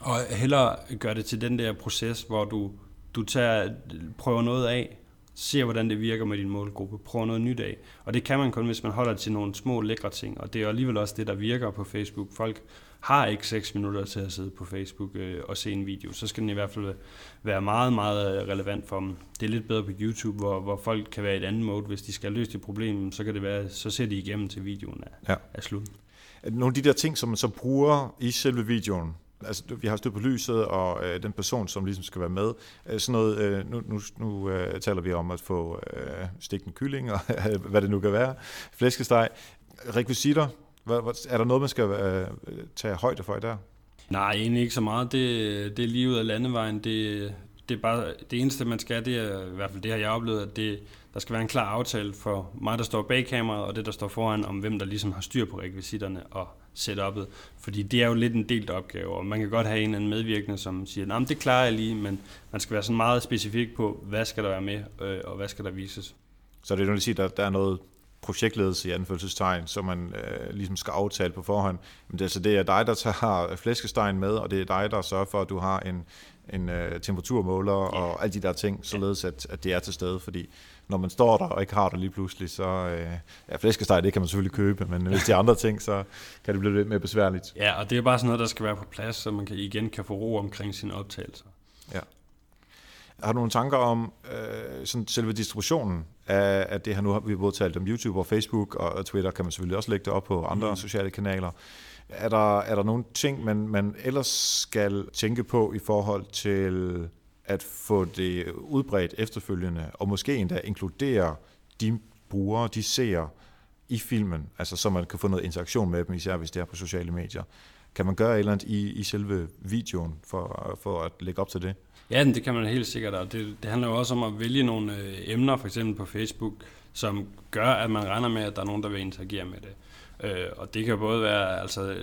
A: og hellere gøre det til den der proces, hvor du, du tager, prøver noget af, ser hvordan det virker med din målgruppe, prøver noget nyt af. Og det kan man kun, hvis man holder til nogle små lækre ting, og det er alligevel også det, der virker på Facebook. Folk har ikke 6 minutter til at sidde på Facebook øh, og se en video, så skal den i hvert fald være meget, meget øh, relevant for dem. Det er lidt bedre på YouTube, hvor, hvor folk kan være i et andet mode. Hvis de skal løse det problem, så kan det være, så ser de igennem til videoen er, ja. er slut.
B: Nogle af de der ting, som man så bruger i selve videoen, altså vi har stødt på lyset, og øh, den person, som ligesom skal være med, øh, sådan noget, øh, nu, nu, nu øh, taler vi om at få øh, stikken kylling, og [laughs] hvad det nu kan være, flæskesteg, rekvisitter, er der noget, man skal øh, tage højde for i der?
A: Nej, egentlig ikke så meget. Det, det er lige ud af landevejen. Det, det, er bare, det eneste, man skal, det er, i hvert fald det har jeg oplevet, at det, der skal være en klar aftale for mig, der står bag kameraet, og det, der står foran, om hvem der ligesom har styr på rekvisitterne og setup'et. Fordi det er jo lidt en delt opgave, og man kan godt have en eller anden medvirkende, som siger, at det klarer jeg lige, men man skal være sådan meget specifik på, hvad skal der være med, øh, og hvad skal der vises.
B: Så det er nu at sige, at der er noget projektledelse i anførselstegn, som man øh, ligesom skal aftale på forhånd. Men det, altså, det er dig, der tager flæskestegen med, og det er dig, der sørger for, at du har en, en øh, temperaturmåler og alle de der ting, således at, at det er til stede, fordi når man står der og ikke har det lige pludselig, så øh, ja, flæskesteg, det kan man selvfølgelig købe, men hvis de andre ting, så kan det blive lidt mere besværligt.
A: Ja, og det er bare sådan noget, der skal være på plads, så man kan, igen kan få ro omkring sine optagelser.
B: Har du nogle tanker om øh, sådan selve distributionen af, af det her? Nu har vi både talt om YouTube og Facebook, og Twitter kan man selvfølgelig også lægge det op på andre mm. sociale kanaler. Er der, er der nogle ting, man, man ellers skal tænke på i forhold til at få det udbredt efterfølgende, og måske endda inkludere de brugere, de ser i filmen, altså så man kan få noget interaktion med dem, især hvis det er på sociale medier. Kan man gøre et eller andet i, i selve videoen for, for at lægge op til det?
A: Ja, det kan man helt sikkert, og det, det handler jo også om at vælge nogle øh, emner, for eksempel på Facebook, som gør, at man regner med, at der er nogen, der vil interagere med det. Øh, og det kan både være, altså,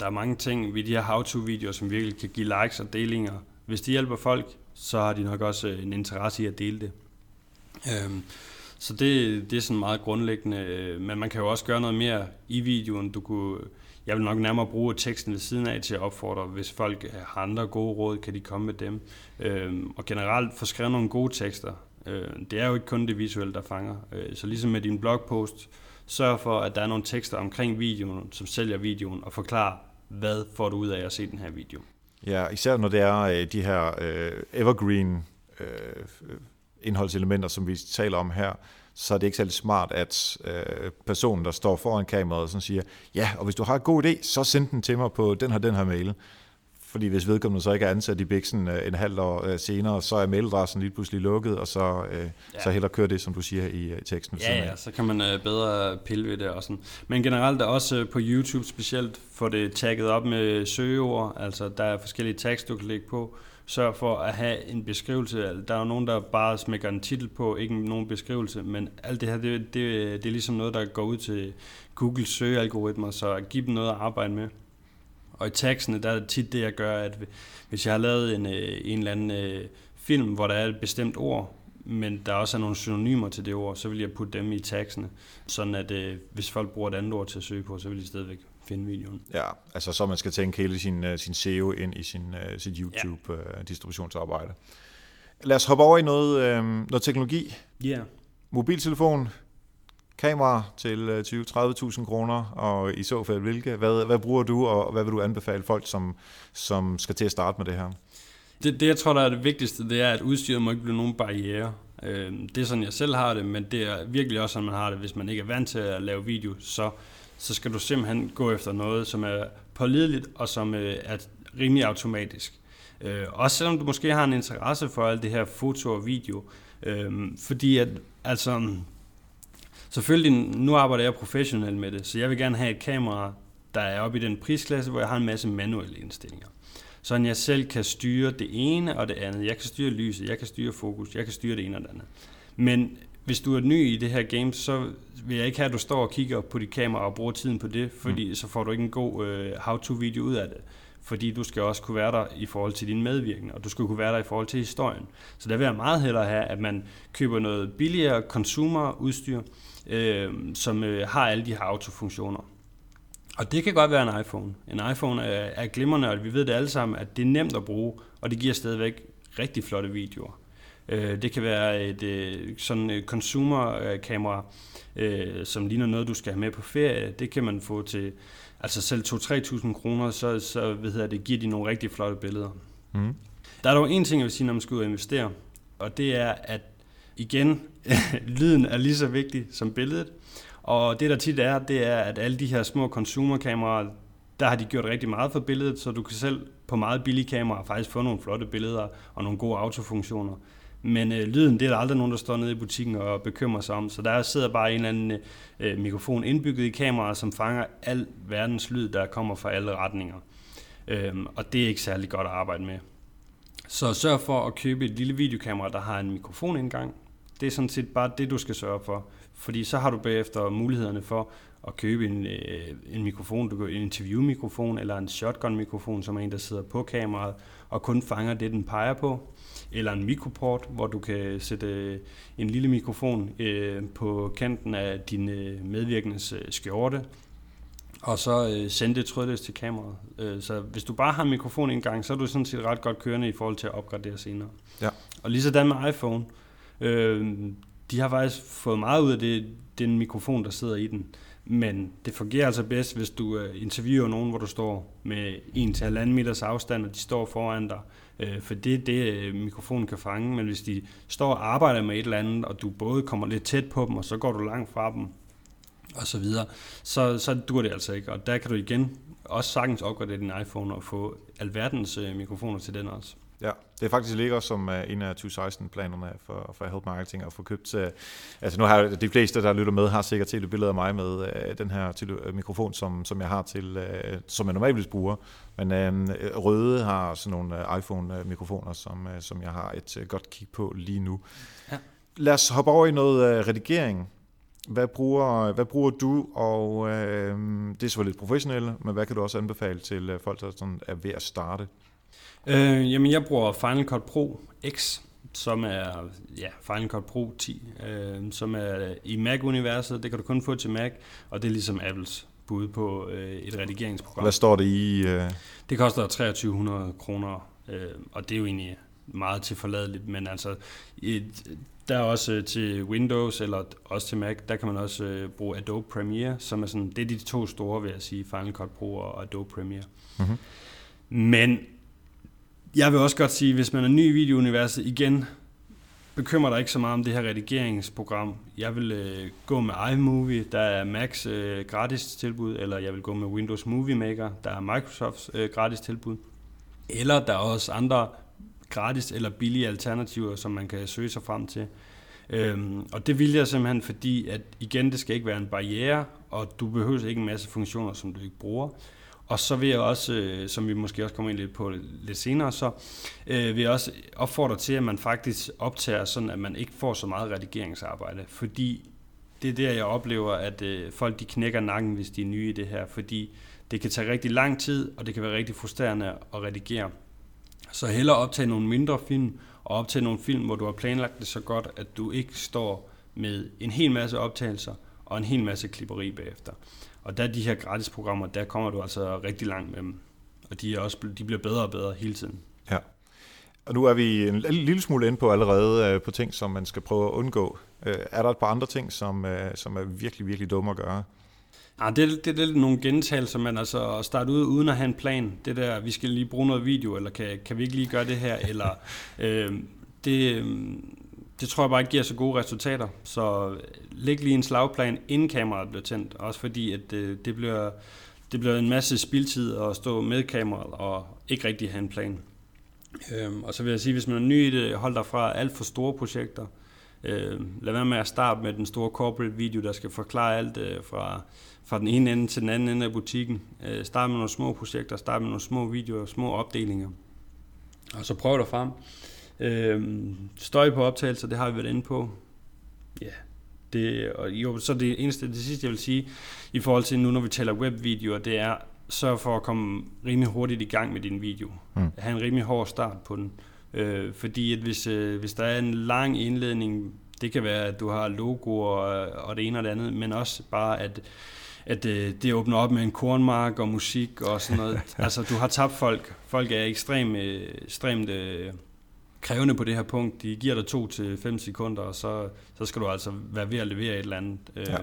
A: der er mange ting ved de her how-to-videoer, som virkelig kan give likes og delinger. Hvis de hjælper folk, så har de nok også øh, en interesse i at dele det. Øh, så det, det er sådan meget grundlæggende, øh, men man kan jo også gøre noget mere i videoen. Du kunne, jeg vil nok nærmere bruge teksten ved siden af til at opfordre, hvis folk har andre gode råd, kan de komme med dem. Øh, og generelt få skrevet nogle gode tekster. Øh, det er jo ikke kun det visuelle, der fanger. Øh, så ligesom med din blogpost, sørg for, at der er nogle tekster omkring videoen, som sælger videoen, og forklar, hvad får du ud af at se den her video.
B: Ja, især når det er øh, de her øh, evergreen øh, indholdselementer, som vi taler om her, så er det ikke særlig smart, at øh, personen, der står foran kameraet, sådan siger, ja, og hvis du har en god idé, så send den til mig på den her, den her mail. Fordi hvis vedkommende så ikke er ansat i Bixen øh, en halv år øh, senere, så er mailadressen lige pludselig lukket, og så, øh, ja. så heller kører det, som du siger i øh, teksten.
A: Ja, ja, så kan man øh, bedre pille ved det. Og sådan. Men generelt er også øh, på YouTube specielt, få det tagget op med søgeord, altså der er forskellige tags, du kan lægge på. Sørg for at have en beskrivelse. Altså, der er jo nogen, der bare smækker en titel på, ikke nogen beskrivelse, men alt det her, det, det, det er ligesom noget, der går ud til Google søgealgoritmer, så giv dem noget at arbejde med. Og i tagsene, der er det tit det, jeg gør, at hvis jeg har lavet en, øh, en eller anden øh, film, hvor der er et bestemt ord, men der også er nogle synonymer til det ord, så vil jeg putte dem i tagsene, sådan at øh, hvis folk bruger et andet ord til at søge på, så vil de stadigvæk finde videoen.
B: Ja, altså så man skal tænke hele sin, sin SEO ind i sin, sit YouTube-distributionsarbejde. Ja. Lad os hoppe over i noget, øh, noget teknologi.
A: Ja. Yeah.
B: Mobiltelefon, kamera til 20-30.000 øh, kroner, og i så fald hvilke? Hvad, hvad bruger du, og hvad vil du anbefale folk, som, som skal til at starte med det her?
A: Det, det, jeg tror, der er det vigtigste, det er, at udstyret må ikke blive nogen barriere. Øh, det er sådan, jeg selv har det, men det er virkelig også sådan, man har det. Hvis man ikke er vant til at lave video, så, så skal du simpelthen gå efter noget, som er pålideligt, og som øh, er rimelig automatisk. Øh, også selvom du måske har en interesse for alt det her foto og video. Øh, fordi at, altså, Selvfølgelig, nu arbejder jeg professionelt med det, så jeg vil gerne have et kamera, der er oppe i den prisklasse, hvor jeg har en masse manuelle indstillinger. Så jeg selv kan styre det ene og det andet. Jeg kan styre lyset, jeg kan styre fokus, jeg kan styre det ene og det andet. Men hvis du er ny i det her game, så vil jeg ikke have, at du står og kigger på dit kamera og bruger tiden på det, fordi mm. så får du ikke en god uh, how-to-video ud af det. Fordi du skal også kunne være der i forhold til din medvirkning, og du skal kunne være der i forhold til historien. Så der vil jeg meget hellere have, at man køber noget billigere consumer-udstyr, øh, som øh, har alle de her autofunktioner. Og det kan godt være en iPhone. En iPhone er, er glimrende, og vi ved det alle sammen, at det er nemt at bruge, og det giver stadigvæk rigtig flotte videoer. Øh, det kan være et øh, sådan et consumer-kamera, øh, som ligner noget, du skal have med på ferie. Det kan man få til altså selv 2-3.000 kroner, så, så ved jeg, det giver de nogle rigtig flotte billeder. Mm. Der er dog en ting, jeg vil sige, når man skal ud og investere, og det er, at igen, [laughs] lyden er lige så vigtig som billedet. Og det der tit er, det er, at alle de her små consumerkameraer, der har de gjort rigtig meget for billedet, så du kan selv på meget billige kameraer faktisk få nogle flotte billeder og nogle gode autofunktioner. Men øh, lyden, det er der aldrig nogen, der står nede i butikken og bekymrer sig om. Så der sidder bare en eller anden øh, øh, mikrofon indbygget i kameraet, som fanger al verdens lyd, der kommer fra alle retninger. Øhm, og det er ikke særlig godt at arbejde med. Så sørg for at købe et lille videokamera, der har en mikrofonindgang. Det er sådan set bare det, du skal sørge for. Fordi så har du bagefter mulighederne for at købe en, øh, en mikrofon, du kan, en interviewmikrofon eller en shotgun-mikrofon, som er en, der sidder på kameraet og kun fanger det, den peger på. Eller en mikroport, hvor du kan sætte øh, en lille mikrofon øh, på kanten af din medvirkendes skjorte, og så øh, sende det trådløst til kameraet. Øh, så hvis du bare har en mikrofon en gang, så er du sådan set ret godt kørende i forhold til at opgradere senere.
B: Ja.
A: Og lige sådan med iPhone. Øh, Øh, de har faktisk fået meget ud af det, den mikrofon, der sidder i den. Men det fungerer altså bedst, hvis du øh, interviewer nogen, hvor du står med 1-1,5 meters afstand, og de står foran dig. Øh, for det er det, øh, mikrofonen kan fange. Men hvis de står og arbejder med et eller andet, og du både kommer lidt tæt på dem, og så går du langt fra dem, og så videre, så, så dur det altså ikke. Og der kan du igen også sagtens opgradere din iPhone og få alverdens øh, mikrofoner til den også.
B: Ja, det er faktisk ligger som en af 2016-planerne for, for Help Marketing at få købt. Uh, altså nu har de fleste, der lytter med, har sikkert set et billede af mig med uh, den her til, uh, mikrofon, som, som jeg har til, som jeg normalt bruger. Men uh, Røde har sådan nogle iPhone-mikrofoner, som, som jeg har et godt kig på lige nu. Ja. Lad os hoppe over i noget redigering. Hvad bruger, hvad bruger du, og øh, det er selvfølgelig lidt professionelle, men hvad kan du også anbefale til folk, der sådan er ved at starte?
A: Øh, jamen, jeg bruger Final Cut Pro X, som er ja, Final Cut Pro 10, øh, som er i Mac-universet. Det kan du kun få til Mac, og det er ligesom Apples bud på øh, et redigeringsprogram.
B: Hvad står det i? Øh?
A: Det koster 2300 kroner, øh, og det er jo egentlig meget til forladeligt, men altså et, der er også øh, til Windows eller også til Mac, der kan man også øh, bruge Adobe Premiere, som er sådan, det er de to store, vil jeg sige, Final Cut Pro og Adobe Premiere. Mm-hmm. Men jeg vil også godt sige, hvis man er ny i videouniverset, igen, bekymrer dig ikke så meget om det her redigeringsprogram. Jeg vil øh, gå med iMovie, der er Macs øh, gratis tilbud, eller jeg vil gå med Windows Movie Maker, der er Microsofts øh, gratis tilbud. Eller der er også andre gratis eller billige alternativer, som man kan søge sig frem til. Øhm, og det vil jeg simpelthen, fordi at igen, det skal ikke være en barriere, og du behøver ikke en masse funktioner, som du ikke bruger. Og så vil jeg også, øh, som vi måske også kommer ind lidt på lidt senere, så øh, vil jeg også opfordre til, at man faktisk optager sådan, at man ikke får så meget redigeringsarbejde. Fordi det er der, jeg oplever, at øh, folk de knækker nakken, hvis de er nye i det her. Fordi det kan tage rigtig lang tid, og det kan være rigtig frustrerende at redigere. Så hellere optage nogle mindre film, og optage nogle film, hvor du har planlagt det så godt, at du ikke står med en hel masse optagelser og en hel masse klipperi bagefter. Og der de her gratis programmer, der kommer du altså rigtig langt med dem. Og de, er også, de bliver bedre og bedre hele tiden.
B: Ja. Og nu er vi en lille smule inde på allerede øh, på ting, som man skal prøve at undgå. Øh, er der et par andre ting, som, øh, som er virkelig, virkelig dumme at gøre?
A: Ja, det, det, det er nogle gentagelser, man altså at starte ud uden at have en plan. Det der, vi skal lige bruge noget video, eller kan, kan vi ikke lige gøre det her, eller [laughs] øh, det, det tror jeg bare ikke giver så gode resultater. Så læg lige en slagplan, inden kameraet bliver tændt. Også fordi, at det, det, bliver, det bliver en masse spildtid at stå med kameraet og ikke rigtig have en plan. Øhm, og så vil jeg sige, hvis man er ny i det, hold dig fra alt for store projekter. Øh, lad være med at starte med den store corporate video, der skal forklare alt øh, fra, fra den ene ende til den anden ende af butikken. Øh, start med nogle små projekter, start med nogle små videoer, små opdelinger. Og så prøv dig frem. Øhm, støj på optagelser, det har vi været inde på. Ja, det, og jo, så det eneste, det sidste jeg vil sige, i forhold til nu, når vi taler webvideoer, det er, sørg for at komme rimelig hurtigt i gang med din video. Mm. Ha' en rimelig hård start på den. Øh, fordi at hvis, øh, hvis der er en lang indledning, det kan være, at du har logoer og, og det ene og det andet, men også bare, at at øh, det åbner op med en kornmark og musik og sådan noget. [laughs] altså, du har tabt folk. Folk er ekstremt, øh, ekstremt øh, krævende på det her punkt. De giver dig to til fem sekunder, og så, så skal du altså være ved at levere et eller andet, øh, ja.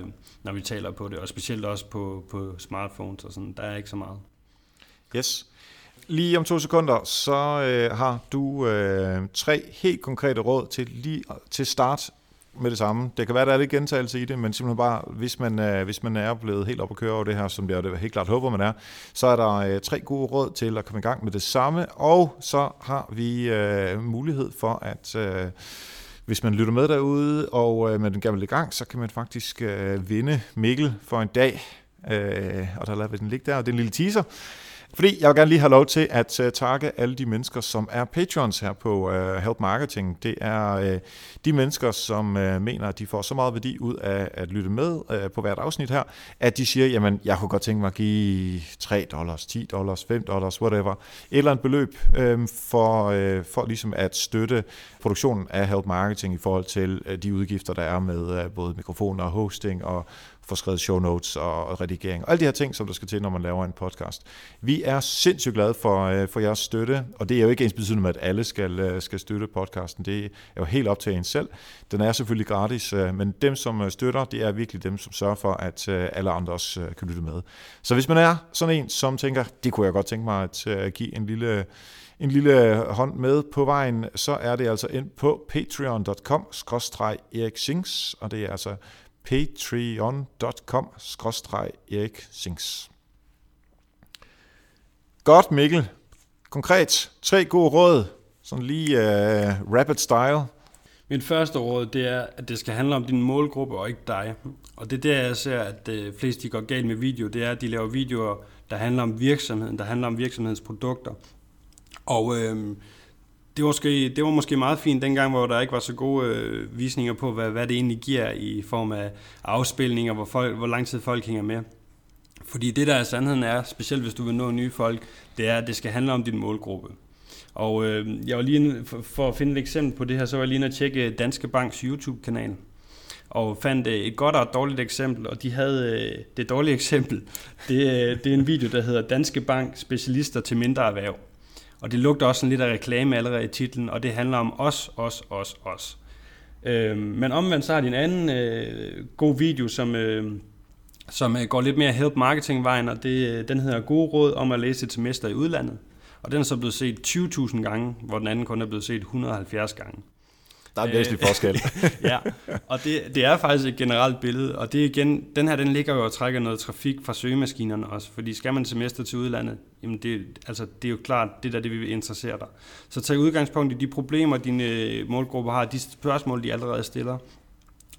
A: når vi taler på det. Og specielt også på, på smartphones og sådan. Der er ikke så meget.
B: Yes. Lige om to sekunder, så øh, har du øh, tre helt konkrete råd til lige til start med det samme. Det kan være, der er lidt gentagelse i det, men simpelthen bare, hvis man, øh, hvis man er blevet helt op at køre over det her, som jeg det helt klart håber, man er, så er der øh, tre gode råd til at komme i gang med det samme, og så har vi øh, mulighed for, at øh, hvis man lytter med derude, og øh, man gerne vil i gang, så kan man faktisk øh, vinde Mikkel for en dag, øh, og der lader vi den ligge der, og det er en lille teaser. Fordi jeg vil gerne lige have lov til at uh, takke alle de mennesker, som er patrons her på uh, Help Marketing. Det er uh, de mennesker, som uh, mener, at de får så meget værdi ud af at lytte med uh, på hvert afsnit her, at de siger, jamen, jeg kunne godt tænke mig at give 3 dollars, 10 dollars, 5 dollars, whatever, et eller andet beløb uh, for, uh, for ligesom at støtte produktionen af Help Marketing i forhold til uh, de udgifter, der er med uh, både mikrofoner og hosting og få skrevet show notes og redigering. Og alle de her ting, som der skal til, når man laver en podcast. Vi er sindssygt glade for, øh, for jeres støtte, og det er jo ikke ens betydende med, at alle skal, øh, skal støtte podcasten. Det er jo helt op til en selv. Den er selvfølgelig gratis, øh, men dem, som øh, støtter, det er virkelig dem, som sørger for, at øh, alle andre også øh, kan lytte med. Så hvis man er sådan en, som tænker, det kunne jeg godt tænke mig at give en lille en lille hånd med på vejen, så er det altså ind på patreon.com-eriksings, og det er altså patreon.com Erik Sings. Godt Mikkel. Konkret, tre gode råd, sådan lige uh, rapid style.
A: Mit første råd, det er, at det skal handle om din målgruppe og ikke dig. Og det er der, jeg ser, at de fleste flest de går galt med video, det er, at de laver videoer, der handler om virksomheden, der handler om virksomhedens produkter. Og øh, det var, måske, det var måske meget fint dengang, hvor der ikke var så gode øh, visninger på, hvad, hvad det egentlig giver i form af afspilninger, hvor, folk, hvor lang tid folk hænger med. Fordi det, der er sandheden er, specielt hvis du vil nå nye folk, det er, at det skal handle om din målgruppe. Og øh, jeg var lige, for, for at finde et eksempel på det her, så var jeg lige inde at tjekke Danske Banks YouTube-kanal. Og fandt øh, et godt og et dårligt eksempel, og de havde øh, det dårlige [laughs] eksempel. Det, øh, det er en video, der hedder Danske Bank Specialister til mindre erhverv. Og det lugter også sådan lidt af reklame allerede i titlen, og det handler om os, os, os, os. Øh, men omvendt så har de en anden øh, god video, som, øh, som øh, går lidt mere help marketing vejen, og det, øh, den hedder Gode råd om at læse til semester i udlandet. Og den er så blevet set 20.000 gange, hvor den anden kun er blevet set 170 gange.
B: Der er en væsentlig øh, forskel. [laughs]
A: ja, og det, det er faktisk et generelt billede, og det er igen, den her den ligger jo og trækker noget trafik fra søgemaskinerne også, fordi skal man semester til udlandet, jamen det, altså, det er jo klart, det der det vil interessere dig. Så tag udgangspunkt i de problemer, dine øh, målgrupper har, de spørgsmål, de allerede stiller,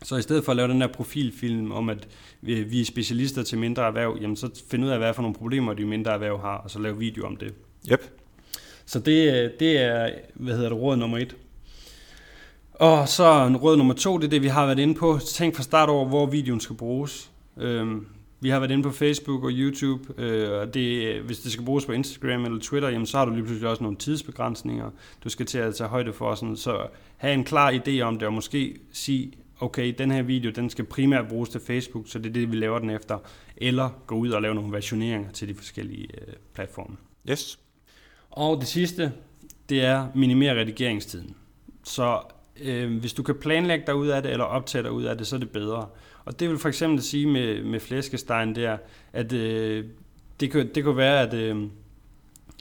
A: så i stedet for at lave den der profilfilm om, at vi er specialister til mindre erhverv, jamen så find ud af, hvad for nogle problemer de mindre erhverv har, og så lave video om det.
B: Yep.
A: Så det, øh, det er, hvad hedder det, råd nummer et. Og så en råd nummer to, det er det, vi har været inde på. Tænk fra start over, hvor videoen skal bruges. Øhm, vi har været inde på Facebook og YouTube, øh, og det, hvis det skal bruges på Instagram eller Twitter, jamen, så har du lige pludselig også nogle tidsbegrænsninger, du skal til at tage højde for. Sådan, så have en klar idé om det, og måske sige, okay, den her video, den skal primært bruges til Facebook, så det er det, vi laver den efter. Eller gå ud og lave nogle versioneringer til de forskellige øh, platforme.
B: Yes.
A: Og det sidste, det er minimere redigeringstiden. Så øh, hvis du kan planlægge dig ud af det, eller optage dig ud af det, så er det bedre. Og det vil for eksempel sige med, med flæskestegen der, at øh, det, kunne, det kunne være, at, øh,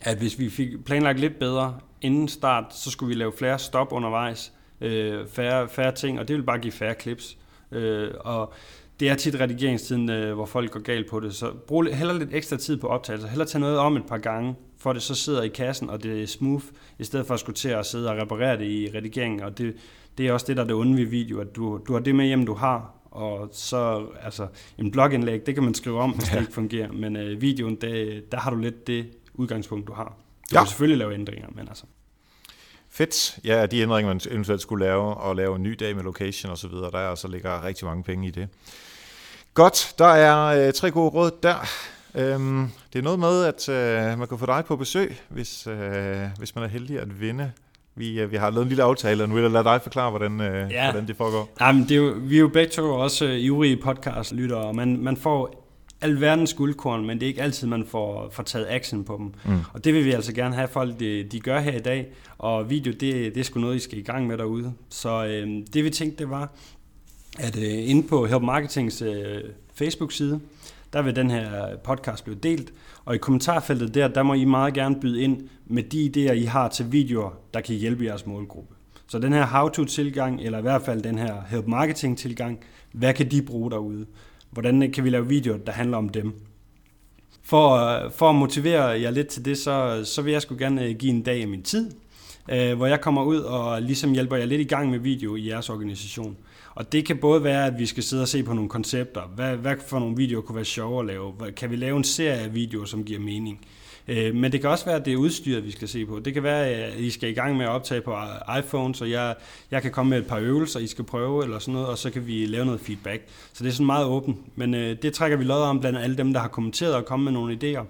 A: at hvis vi fik planlagt lidt bedre inden start, så skulle vi lave flere stop undervejs, øh, færre, færre ting, og det vil bare give færre clips. Øh, og det er tit redigeringstiden, øh, hvor folk går galt på det, så brug heller lidt ekstra tid på optagelse, heller tage noget om et par gange, for det så sidder i kassen, og det er smooth, i stedet for at skulle til at sidde og reparere det i redigeringen. Og det, det er også det, der er det onde ved video, at du, du har det med hjem, du har, og så, altså, en blogindlæg, det kan man skrive om, hvis ja. det ikke fungerer, men øh, videoen, det, der har du lidt det udgangspunkt, du har. Du ja. kan selvfølgelig lave ændringer, men altså.
B: Fedt. Ja, de ændringer, man eventuelt skulle lave, og lave en ny dag med location og så videre, der er så ligger rigtig mange penge i det. Godt, der er øh, tre gode råd der. Øhm, det er noget med, at øh, man kan få dig på besøg, hvis, øh, hvis man er heldig at vinde. Vi, øh, vi har lavet en lille aftale, og nu vil jeg lade dig forklare, hvordan, øh, ja. hvordan det foregår.
A: Jamen, det er jo, vi er jo begge to også øh, ivrige podcast-lyttere, og man, man får alverdens guldkorn, men det er ikke altid, man får, får taget action på dem. Mm. Og det vil vi altså gerne have folk, de, de gør her i dag, og video, det, det er sgu noget, I skal i gang med derude. Så øh, det vi tænkte, det var, at øh, inde på Help Marketings øh, Facebook-side, der vil den her podcast blive delt. Og i kommentarfeltet der, der må I meget gerne byde ind med de idéer, I har til videoer, der kan hjælpe jeres målgruppe. Så den her how-to-tilgang, eller i hvert fald den her help marketing-tilgang, hvad kan de bruge derude? Hvordan kan vi lave videoer, der handler om dem? For, for at motivere jer lidt til det, så, så vil jeg sgu gerne øh, give en dag af min tid, øh, hvor jeg kommer ud og ligesom hjælper jer lidt i gang med video i jeres organisation. Og det kan både være, at vi skal sidde og se på nogle koncepter. Hvad, hvad for nogle videoer kunne være sjove at lave? Kan vi lave en serie af videoer, som giver mening? Øh, men det kan også være, at det er udstyret, vi skal se på. Det kan være, at I skal i gang med at optage på iPhone, så jeg, jeg kan komme med et par øvelser, I skal prøve eller sådan noget, og så kan vi lave noget feedback. Så det er sådan meget åbent. Men øh, det trækker vi lod om blandt alle dem, der har kommenteret og kommet med nogle idéer.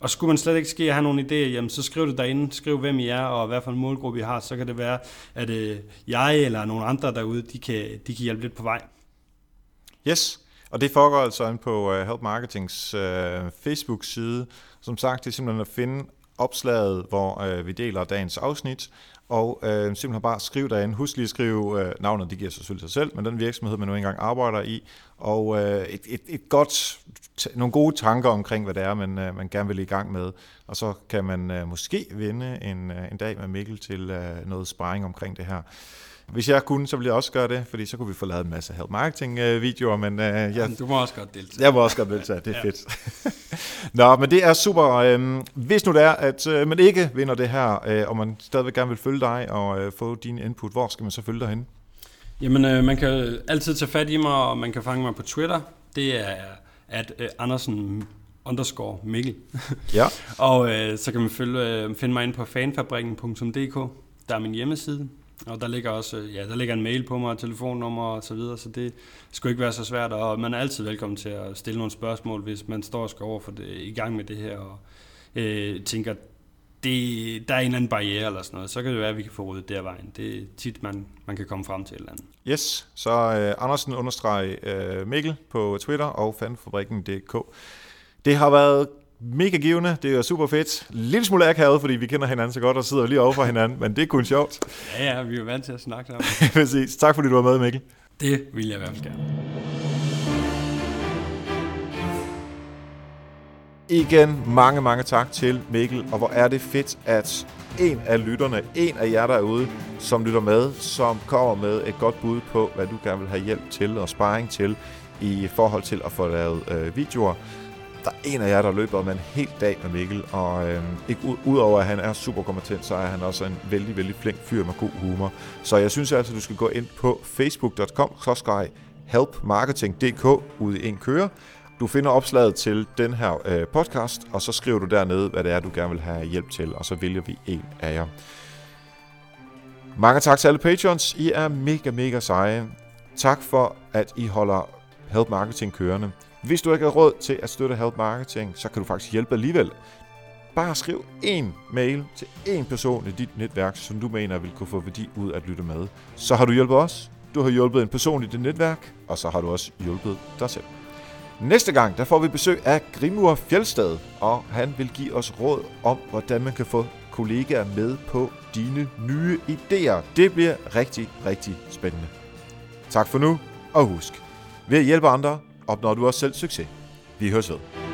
A: Og skulle man slet ikke ske at have nogle idéer, jamen så skriv det derinde, skriv hvem I er og hvad for en målgruppe I har, så kan det være, at øh, jeg eller nogle andre derude, de kan, de kan hjælpe lidt på vej.
B: Yes, og det foregår altså inde på uh, Help Marketings uh, Facebook-side. Som sagt, det er simpelthen at finde opslaget, hvor uh, vi deler dagens afsnit, og uh, simpelthen bare skriv derinde. Husk lige at skrive uh, navnet, det giver sig selvfølgelig sig selv, men den virksomhed, man nu engang arbejder i, og uh, et, et, et godt, nogle gode tanker omkring, hvad det er, man, uh, man gerne vil i gang med. Og så kan man uh, måske vinde en, uh, en dag med Mikkel til uh, noget sparring omkring det her. Hvis jeg kunne, så ville jeg også gøre det, fordi så kunne vi få lavet en masse help marketing videoer, men uh, jeg,
A: du må også godt deltage.
B: Jeg må også godt deltage, det er ja. fedt. [laughs] Nå, men det er super. Øhm, hvis nu det er, at øh, man ikke vinder det her, øh, og man stadigvæk gerne vil følge dig og øh, få din input, hvor skal man så følge dig hen?
A: Jamen, øh, man kan altid tage fat i mig, og man kan fange mig på Twitter. Det er at øh, Andersen underscore Mikkel.
B: ja. [laughs]
A: og øh, så kan man følge, øh, finde mig ind på fanfabrikken.dk. Der er min hjemmeside. Og der ligger også øh, ja, der ligger en mail på mig, og telefonnummer og så videre, så det skulle ikke være så svært, og man er altid velkommen til at stille nogle spørgsmål, hvis man står og skal over for det, i gang med det her, og øh, tænker, det, der er en eller anden barriere eller sådan noget, så kan det være, at vi kan få ryddet der vejen. Det er tit, man, man kan komme frem til et eller andet.
B: Yes, så øh, Andersen understreg øh, Mikkel på Twitter og fanfabrikken.dk. Det har været mega givende. Det er super fedt. Lidt smule akavet, fordi vi kender hinanden så godt og sidder lige over for hinanden, men det er kun sjovt.
A: Ja, ja, vi er vant til at snakke sammen. [laughs]
B: Præcis. Tak fordi du var med, Mikkel.
A: Det vil jeg i hvert fald gerne.
B: Igen mange, mange tak til Mikkel, og hvor er det fedt, at en af lytterne, en af jer derude, som lytter med, som kommer med et godt bud på, hvad du gerne vil have hjælp til og sparring til i forhold til at få lavet øh, videoer der er en af jer, der løber med en hel dag med Mikkel, og øh, ikke udover at han er super kompetent, så er han også en vældig, vældig flink fyr med god humor. Så jeg synes altså, du skal gå ind på facebook.com helpmarketing.dk ude i en køre. Du finder opslaget til den her øh, podcast, og så skriver du dernede, hvad det er, du gerne vil have hjælp til, og så vælger vi en af jer. Mange tak til alle patrons. I er mega, mega seje. Tak for, at I holder Help Marketing kørende. Hvis du ikke har råd til at støtte Help Marketing, så kan du faktisk hjælpe alligevel. Bare skriv en mail til en person i dit netværk, som du mener vil kunne få værdi ud at lytte med. Så har du hjulpet os, du har hjulpet en person i dit netværk, og så har du også hjulpet dig selv. Næste gang, der får vi besøg af Grimur Fjeldstad, og han vil give os råd om, hvordan man kan få kollegaer med på dine nye idéer. Det bliver rigtig, rigtig spændende. Tak for nu, og husk, ved at hjælpe andre, opnår du også selv succes. Vi høres ved.